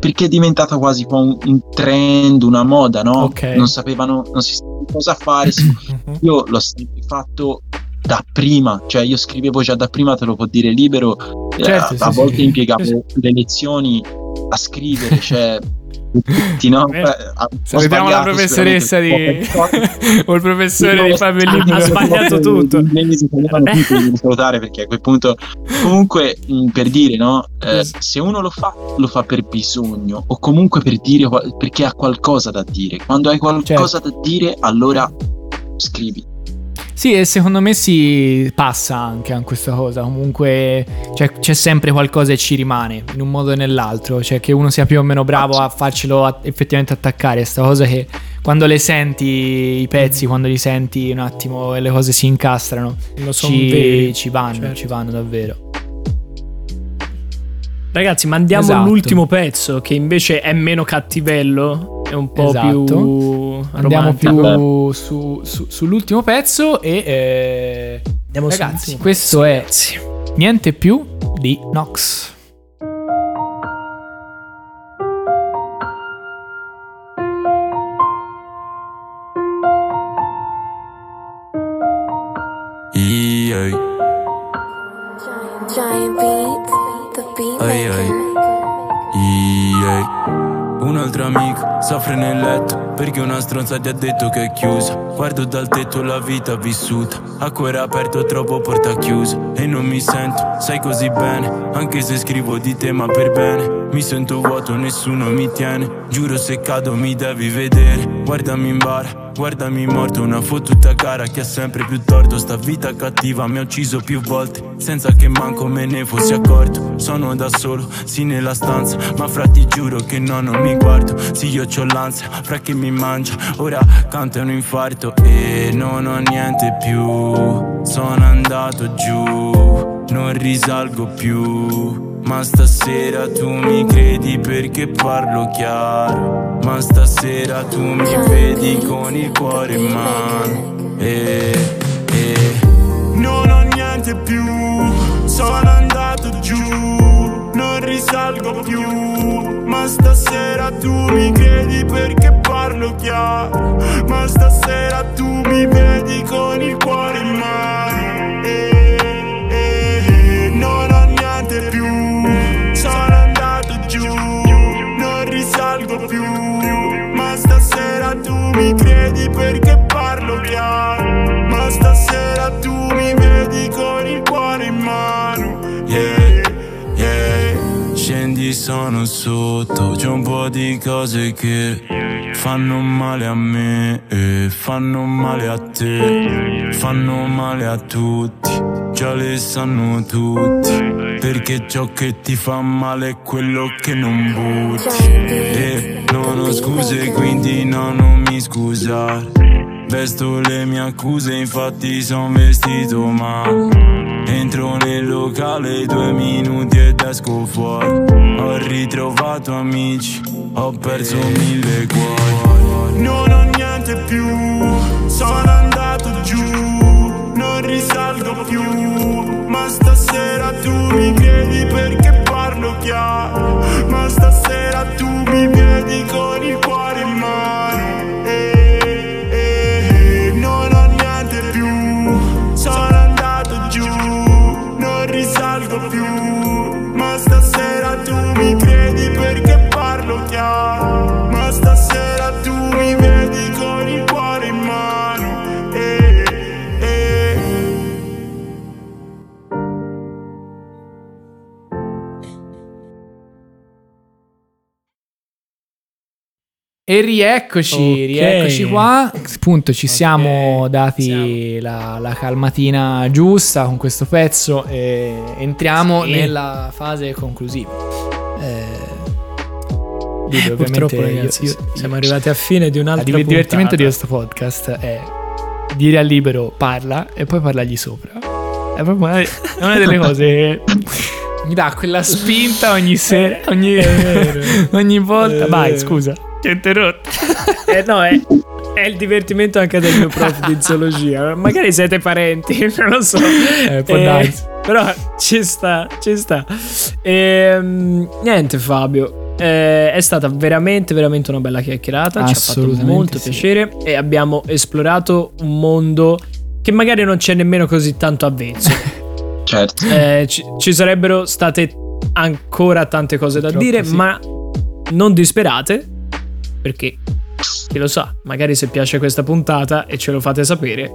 S3: perché è diventato quasi un, un- trend, una moda, no?
S1: Ok.
S3: Non sapevano, non si sapeva cosa fare. Io l'ho sempre fatto da prima, cioè io scrivevo già da prima, te lo può dire libero, eh,
S2: Certo,
S3: a,
S2: sì,
S3: a
S2: sì.
S3: volte impiegavo
S2: Sì,
S3: le lezioni a scrivere, cioè tutti, no?
S1: Eh,
S3: Eh,
S2: Salutiamo la professoressa di... o il professore di Fabio Libero.
S1: ha sbagliato tutto.
S3: Salutare perché a quel punto comunque per dire no eh, se uno lo fa lo fa per bisogno o comunque per dire perché ha qualcosa da dire quando hai qualcosa
S2: Certo.
S3: da dire allora scrivi
S2: Sì, e secondo me si passa anche a questa cosa. Comunque cioè, c'è sempre qualcosa che ci rimane in un modo o nell'altro. Cioè, che uno sia più o meno bravo a farcelo a- effettivamente attaccare. Sta cosa che quando le senti i pezzi, quando li senti un attimo e le cose si incastrano, ci, ci vanno,
S1: certo.
S2: ci vanno davvero.
S1: Ragazzi, mandiamo
S2: Esatto.
S1: l'ultimo pezzo che invece è meno cattivello, è un po'
S2: Esatto.
S1: più
S2: Andiamo più su- su- sull'ultimo pezzo e eh,
S1: Andiamo
S2: ragazzi, questo
S1: pezzo,
S2: è niente più di Nox.
S6: Yeah.
S4: Giant beats,
S6: Un altro amico soffre nel letto perché una stronza gli ha detto che è chiusa. Guardo dal tetto la vita vissuta, a cuore aperto troppo porta chiusa. E non mi sento, sai così bene, anche se scrivo di te ma per bene. Mi sento vuoto, nessuno mi tiene. Giuro se cado mi devi vedere. Guardami in bara, guardami morto, una fottuta cara che ha sempre più torto. Sta vita cattiva mi ha ucciso più volte, senza che manco me ne fossi accorto. Sono da solo, sì nella stanza, ma fra ti giuro che no, non mi guardo. Sì, io c'ho l'ansia, fra che mi mangia, ora canta un infarto e non ho niente più. Sono andato giù, non risalgo più. Ma stasera tu mi credi perché parlo chiaro. Ma stasera tu mi vedi con il cuore in mano. E, e non ho niente più, sono andato giù, non risalgo più. Ma stasera tu mi credi perché parlo chiaro. Ma stasera tu mi vedi con il cuore in mano. Risalgo più. Ma stasera tu mi credi perché parlo chiaro. Ma stasera tu mi vedi con il cuore in mano. Yeah, yeah. Scendi, sono sotto. C'è un po' di cose che fanno male a me e fanno male a te. Fanno male a tutti. Già le sanno tutti. Perché ciò che ti fa male è quello che non butti. E non ho scuse, quindi no, non mi scusare. Vesto le mie accuse, infatti son vestito male. Entro nel locale due minuti ed esco fuori. Ho ritrovato amici, ho perso mille cuori. Non ho niente più, sono andato giù, non risalgo più. Ma stasera tu mi credi perché parlo chiaro. Ma stasera tu mi vedi con il cuore E
S2: rieccoci,
S1: Ok.
S2: rieccoci qua. Appunto, ci siamo
S1: Ok,
S2: dati La, la calmatina giusta con questo pezzo e entriamo
S1: Sì.
S2: nella fase conclusiva. Eh, Lido,
S1: Purtroppo, ragazzi,
S2: io- io-
S1: siamo arrivati a fine di
S2: il
S1: un'altra
S2: div- divertimento di questo podcast è dire al libero parla e poi parlargli sopra. È proprio una, è una delle cose che mi dà quella spinta ogni sera, ogni, ogni volta.
S1: È
S2: Vai, scusa, ti ho interrotto.
S1: Eh, no, è, è il divertimento anche del mio prof di zoologia. Magari siete parenti, non lo so.
S2: Eh, può darsi.
S1: Però ci sta, ci sta. Ehm, niente, Fabio. eh, è stata veramente, veramente una bella chiacchierata. Ci ha fatto molto
S2: sì.
S1: piacere. E abbiamo esplorato un mondo che magari non c'è nemmeno così tanto avvezzo.
S3: Certo.
S1: Eh, ci, ci sarebbero state ancora tante cose da dire,
S2: sì.
S1: ma non disperate, perché chi lo sa, magari se piace questa puntata e ce lo fate sapere,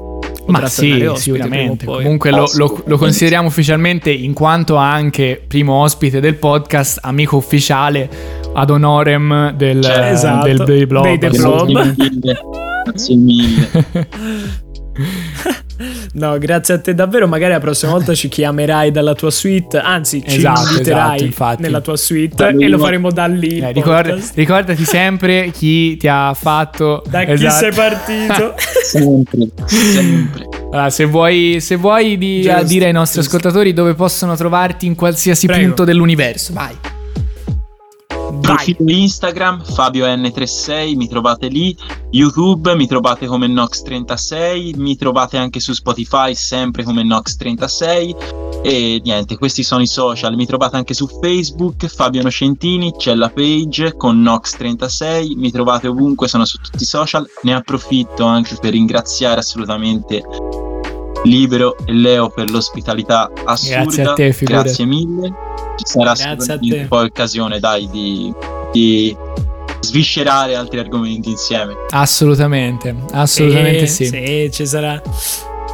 S2: Ma sì, sicuramente. Comunque lo, lo- lo consideriamo ufficialmente in quanto anche primo ospite del podcast, amico ufficiale ad honorem del,
S1: Cioè, esatto,
S2: del, dei blog.
S1: dei The
S3: Grazie
S1: Blob.
S3: mille. Grazie mille.
S1: No, grazie a te davvero. Magari la prossima volta ci chiamerai dalla tua suite, anzi, ci
S2: Esatto,
S1: inviterai
S2: esatto,
S1: nella tua suite e lo faremo da lì.
S2: Eh, ricorda- ricordati sempre chi ti ha fatto.
S1: Da chi
S2: Esatto.
S1: sei partito?
S3: Sempre. Sempre.
S2: Allora, se vuoi, se vuoi di-
S1: Giusto,
S2: a dire ai nostri
S1: giusto.
S2: ascoltatori dove possono trovarti in qualsiasi
S1: Prego.
S2: punto dell'universo, vai.
S3: Profilo Instagram Fabio N36, mi trovate lì. YouTube mi trovate come Nox36, mi trovate anche su Spotify sempre come Nox36. E niente, questi sono i social. Mi trovate anche su Facebook, Fabio Nocentini, c'è la page con Nox36. Mi trovate ovunque, sono su tutti i social. Ne approfitto anche per ringraziare assolutamente Libero e Leo per l'ospitalità assurda.
S2: Grazie a te, figurati.
S3: Grazie mille. Ci sarà sicuramente
S1: te.
S3: poi occasione, dai, di, di sviscerare altri argomenti insieme.
S2: Assolutamente, assolutamente sì.
S1: Sì, ci sarà.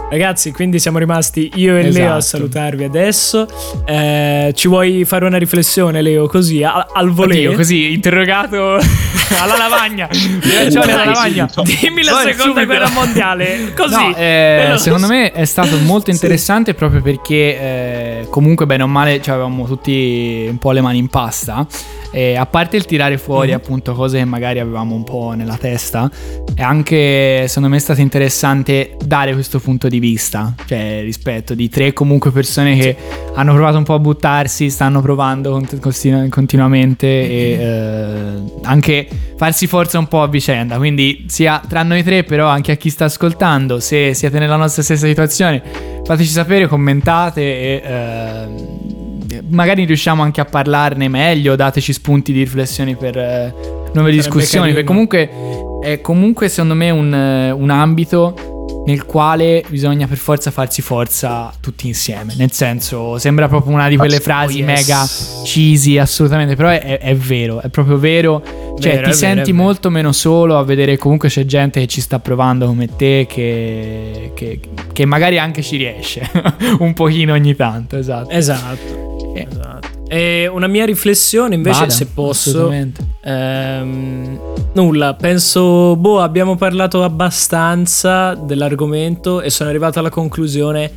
S1: Ragazzi, quindi siamo rimasti io e Leo a
S2: Esatto.
S1: salutarvi adesso. Eh, ci vuoi fare una riflessione, Leo? Così, a- al voleo?
S2: Oddio, così interrogato alla lavagna. Di ragione alla lavagna.
S1: Dimmi la
S2: Vai,
S1: seconda
S2: subito.
S1: guerra mondiale. Così.
S2: No, eh, secondo me è stato molto
S1: Sì.
S2: interessante proprio perché eh, comunque bene o male cioè, avevamo tutti un po' le mani in pasta. E a parte il tirare fuori
S1: Mhm.
S2: appunto cose che magari avevamo un po' nella testa, è anche secondo me è stato interessante dare questo punto di vista, cioè rispetto di tre comunque persone che hanno provato un po' a buttarsi, stanno provando cont- continu- continuamente e eh, anche farsi forza un po' a vicenda. Quindi sia tra noi tre, però anche a chi sta ascoltando, se siete nella nostra stessa situazione, fateci sapere, commentate e eh, magari riusciamo anche a parlarne meglio, dateci spunti di riflessione per eh, nuove discussioni,
S1: carino.
S2: perché comunque è comunque secondo me un, eh, un ambito nel quale bisogna per forza farsi forza tutti insieme. Nel senso, sembra proprio una di quelle
S3: Ass-
S2: frasi
S1: oh, yes.
S2: mega cheesy, assolutamente, però è, è- vero, è proprio vero. Cioè,
S1: Vero,
S2: ti senti
S1: vero.
S2: molto meno solo a vedere comunque c'è gente che ci sta provando come te, che, che- che magari anche ci riesce un pochino ogni tanto, esatto.
S1: Esatto.
S2: Eh.
S1: esatto. E una mia riflessione invece,
S2: Vada,
S1: se posso. Ehm, nulla, penso, boh, abbiamo parlato abbastanza dell'argomento e sono arrivato alla conclusione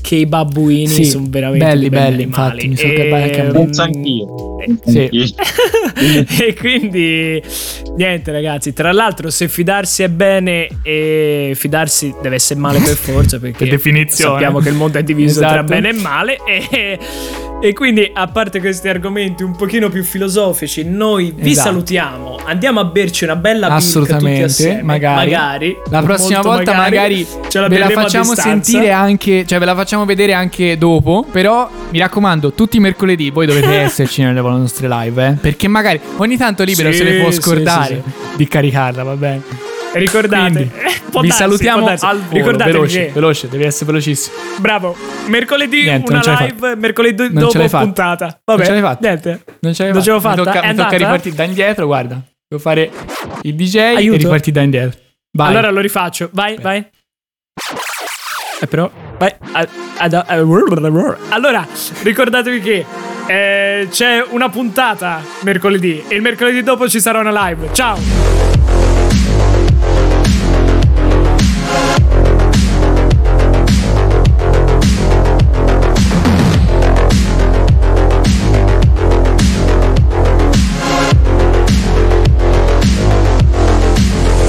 S1: che i babbuini
S2: Sì,
S1: sono veramente
S2: belli, belli, infatti, mi sono capito anche a me.
S1: Ehm,
S3: Penso anch'io. Penso
S2: Sì.
S3: anch'io.
S1: e quindi niente ragazzi tra l'altro se fidarsi è bene e fidarsi deve essere male per forza perché
S2: Per definizione.
S1: sappiamo che il mondo è diviso tra
S2: Esatto.
S1: bene e male e, e quindi a parte questi argomenti un pochino più filosofici noi vi
S2: Esatto.
S1: salutiamo andiamo a berci una bella birra
S2: Assolutamente,
S1: assieme
S2: magari.
S1: magari
S2: La prossima volta magari,
S1: ce la
S2: ve la facciamo sentire anche, cioè ve la facciamo vedere anche dopo, però mi raccomando, tutti i mercoledì voi dovete esserci nelle nostre live, eh, perché magari ogni tanto libero
S1: Sì,
S2: se ne può
S1: sì,
S2: scordare
S1: sì,
S2: di caricarla, va bene.
S1: Ricordate
S2: Quindi, vi
S1: darsi,
S2: salutiamo al volo,
S1: ricordatevi
S2: veloce,
S1: che
S2: veloce, devi essere velocissimo.
S1: Bravo, mercoledì
S2: Niente,
S1: una live, mercoledì
S2: Non
S1: dopo
S2: fatta.
S1: puntata. Vabbè,
S2: Non ce l'hai fatta.
S1: niente.
S2: Non ce l'hai
S1: Non ce l'ho
S2: fatta.
S1: fatta?
S2: Mi tocca, mi tocca ripartire da indietro, guarda. Devo fare il DJ
S1: Aiuto.
S2: e ripartire da indietro. Vai.
S1: Allora lo rifaccio. Vai, vai. Eh, però, vai. a- allora, ricordatevi che eh, c'è una puntata mercoledì e il mercoledì dopo ci sarà una live. Ciao. Bye.